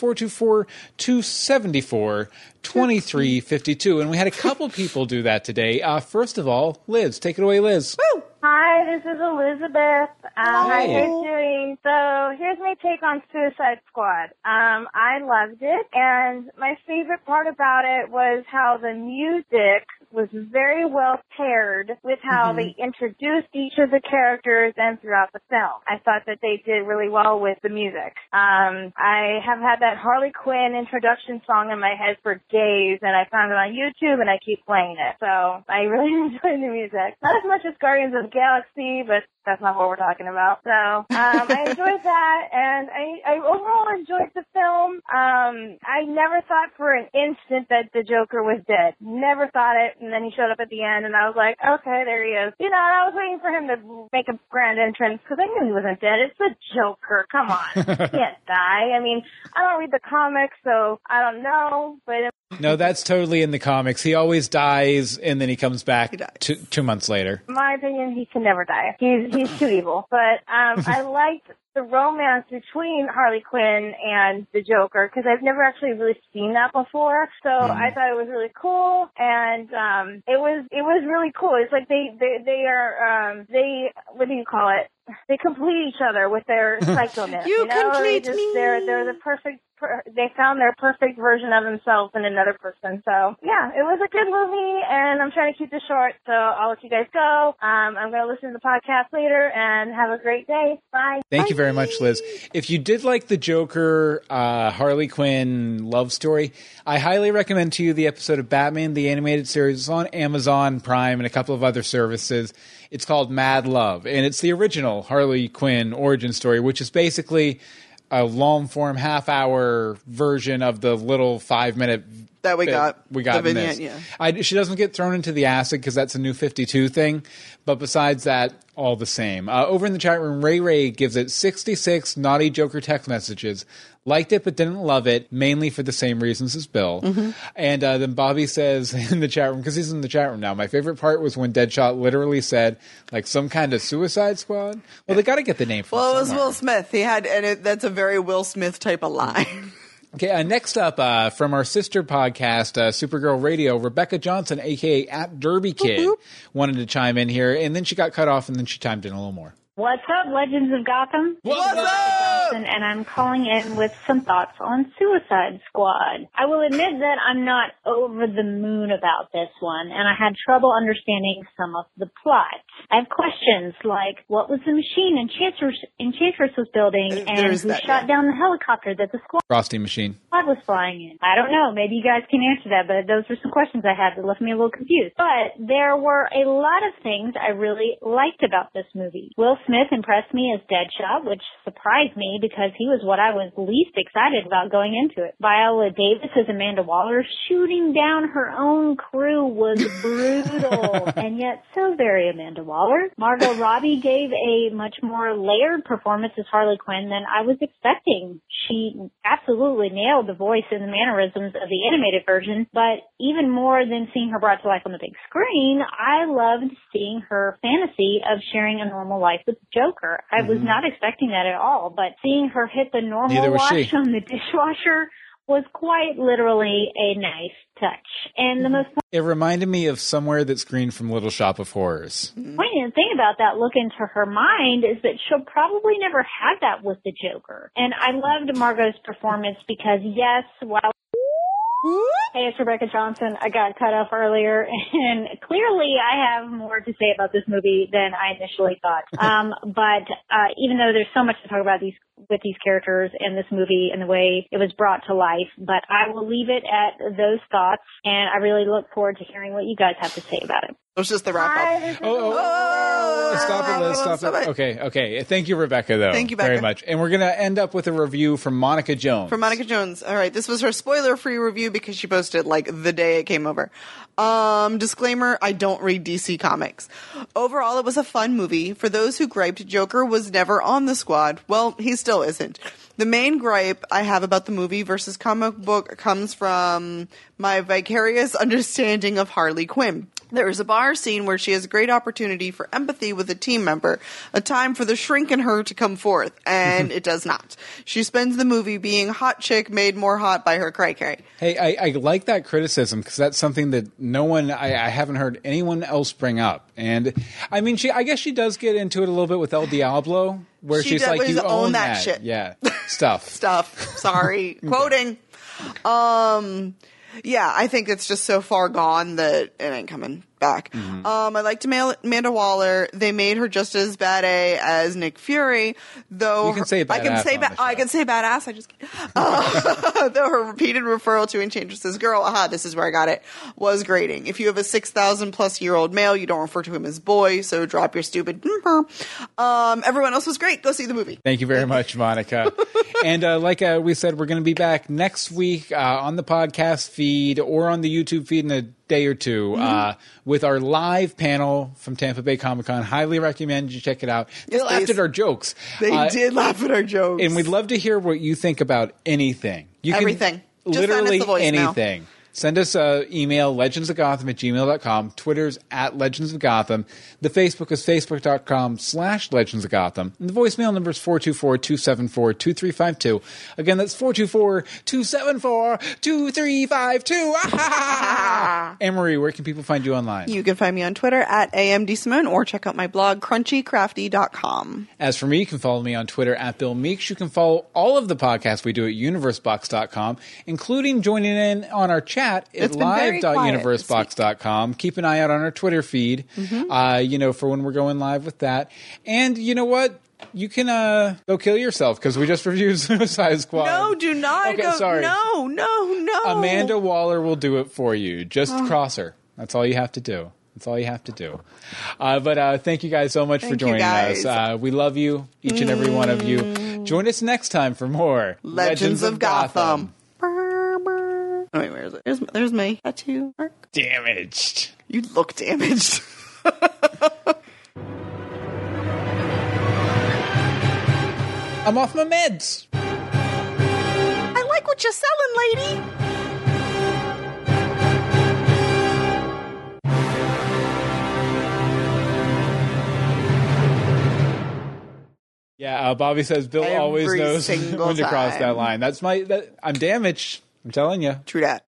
424-274-2352. And we had a couple people do that today. Uh, first of all, Liz. Take it away, Liz. Woo! Hi, this is Elizabeth. Um, how Hi. you doing? So here's my take on Suicide Squad. Um, I loved it, and my favorite part about it was how the music was very well paired with how they introduced each of the characters and throughout the film. I thought that they did really well with the music. Um, I have had that Harley Quinn introduction song in my head for days, and I found it on YouTube, and I keep playing it. So I really *laughs* enjoy the music. Not as much as Guardians of the Galaxy, but that's not what we're talking about. So um, I enjoyed that, and I, I overall enjoyed the film. Um, I never thought for an instant that the Joker was dead. Never thought it, and then he showed up at the end, and I was like, okay, there he is. You know, and I was waiting for him to make a grand entrance because I knew he wasn't dead. It's the Joker. Come on, *laughs* he can't die. I mean, I don't read the comics, so I don't know, but No, that's totally in the comics. He always dies and then he comes back He two, two months later. in my opinion, he can never die. He's he's too evil. But um, *laughs* I liked the romance between Harley Quinn and the Joker because I've never actually really seen that before. So I thought it was really cool, and um, it was it was really cool. It's like they they they are um, they what do you call it? They complete each other with their *laughs* psychoness. You know? complete they just, me. They're they're the perfect. Per, they found their perfect version of themselves in another person. So yeah, it was a good movie, and I'm trying to keep this short. So I'll let you guys go. Um, I'm going to listen to the podcast later, and have a great day. Bye. Thank you very much, Liz. If you did like the Joker uh, Harley Quinn love story, I highly recommend to you the episode of Batman the animated series. On Amazon Prime and a couple of other services. It's called Mad Love, and it's the original Harley Quinn origin story, which is basically a long form, half hour version of the little five minute That we got. we got the in vignette, this. yeah. I, she doesn't get thrown into the acid because that's a new 52 thing. But besides that, all the same. Uh, over in the chat room, Ray Ray gives it 66 naughty Joker text messages. Liked it, but didn't love it, mainly for the same reasons as Bill. Mm-hmm. And uh, then Bobby says *laughs* in the chat room, because he's in the chat room now, my favorite part was when Deadshot literally said, like, some kind of suicide squad. Well, they got to get the name from Well, it was. Will Smith. He had, and it, that's a very Will Smith type of line. *laughs* Okay, uh, next up uh, from our sister podcast, uh, Supergirl Radio, Rebecca Johnson, aka at Derby Kid, wanted to chime in here, and then she got cut off, and then she chimed in a little more. What's up, Legends of Gotham? What's up? And, and I'm calling in with some thoughts on Suicide Squad. I will admit that I'm not over the moon about this one, and I had trouble understanding some of the plot. I have questions like, what was the machine Enchantress, Enchantress was building, Uh, and there's who that, shot yeah. down the helicopter that the squad Frosty Machine. was flying in? I don't know. Maybe you guys can answer that, but those were some questions I had that left me a little confused. But there were a lot of things I really liked about this movie. Will Smith impressed me as Deadshot, which surprised me because he was what I was least excited about going into it. Viola Davis as Amanda Waller shooting down her own crew was *laughs* brutal and yet so very Amanda Waller. Margot Robbie gave a much more layered performance as Harley Quinn than I was expecting. She absolutely nailed the voice and the mannerisms of the animated version, but even more than seeing her brought to life on the big screen, I loved seeing her fantasy of sharing a normal life with Joker. I was mm-hmm. not expecting that at all, but seeing her hit the normal Neither was wash she. on the *laughs* dishwasher was quite literally a nice touch. And the mm-hmm. most It reminded me of somewhere that's green from Little Shop of Horrors. Mm-hmm. poignant thing about that look into her mind is that she'll probably never have that with the Joker. And I loved Margot's performance because yes, while Hey, it's Rebecca Johnson. I got cut off earlier, *laughs* and clearly I have more to say about this movie than I initially thought. *laughs* Um, but uh, even though there's so much to talk about these with these characters and this movie and the way it was brought to life, but I will leave it at those thoughts, and I really look forward to hearing what you guys have to say about it. It was just the wrap up. Oh, oh, Oh, stop it, Liz. Stop, stop it. it. Okay, okay. Thank you, Rebecca, though. Thank you, very much. And we're going to end up with a review from Monica Jones. From Monica Jones. All right, this was her spoiler-free review because she posted like the day it came over. Um, disclaimer: I don't read DC comics. Overall, it was a fun movie. For those who griped Joker was never on the squad, well, he still isn't. The main gripe I have about the movie versus comic book comes from my vicarious *laughs* understanding of Harley Quinn. There is a bar scene where she has a great opportunity for empathy with a team member, a time for the shrink in her to come forth, and *laughs* it does not. She spends the movie being hot chick made more hot by her cray cray. Hey, I, I like that criticism because that's something that no one, I, I haven't heard anyone else bring up. And I mean, she, I guess she does get into it a little bit with El Diablo, where She she's like, you own own that that, shit." Yeah, stuff. *laughs* Stuff. Sorry. *laughs* Quoting. Um, yeah, I think it's just so far gone that it ain't coming back. Mm-hmm. Um, I liked Ama- Amanda Waller. They made her just as bad A as Nick Fury, though You can her- say I can say ba- the. I can say badass. I just uh, *laughs* though her repeated referral to Enchantress's girl, aha, this is where I got it, was grating. If you have a six thousand plus year old male, you don't refer to him as boy, so drop your stupid. Um, everyone else was great. Go see the movie. Thank you very *laughs* much, Monica. and uh, like uh, we said, we're going to be back next week uh, on the podcast feed or on the YouTube feed in a day or 2 Mm-hmm. uh, with our live panel from Tampa Bay Comic Con. Highly recommend you check it out. They Yes, laughed please. at our jokes. They Uh, did laugh at our jokes. and we'd love to hear what you think about anything. You can- Everything. Just send us literally anything. voicemail. Send us an email, legendsofgotham at gmail.com. Twitter's at Legends of Gotham. The Facebook is facebook.com slash Legends of Gotham. And the voicemail number is 424-274-2352. Again, that's 424-274-2352. Ah! Anne-Marie, where can people find you online? You can find me on Twitter at AMDSimone or check out my blog, crunchycrafty.com. As for me, you can follow me on Twitter at Bill Meeks. You can follow all of the podcasts we do at universebox.com, including joining in on our chat at very quiet live.universebox.com. Keep an eye out on our Twitter feed, Mm-hmm. uh, you know, for when we're going live with that. And you know what? You can uh, go kill yourself because we just *laughs* reviewed Suicide Squad. No, do not Okay, go. sorry. No, no, no. Amanda Waller will do it for you. Just Oh. cross her. That's all you have to do. That's all you have to do. Uh, but uh, thank you guys so much for Thank you, joining us. Uh, we love you, each and every one of you. Join us next time for more Legends, of Gotham. Brr. Oh, wait, where is it? There's, there's my tattoo mark. Damaged. You look damaged. *laughs* I'm off my meds. I like what you're selling, lady. Yeah, uh, Bobby says Bill Every always knows *laughs* single when to cross that line. That's my. That, I'm damaged. I'm telling you. True that.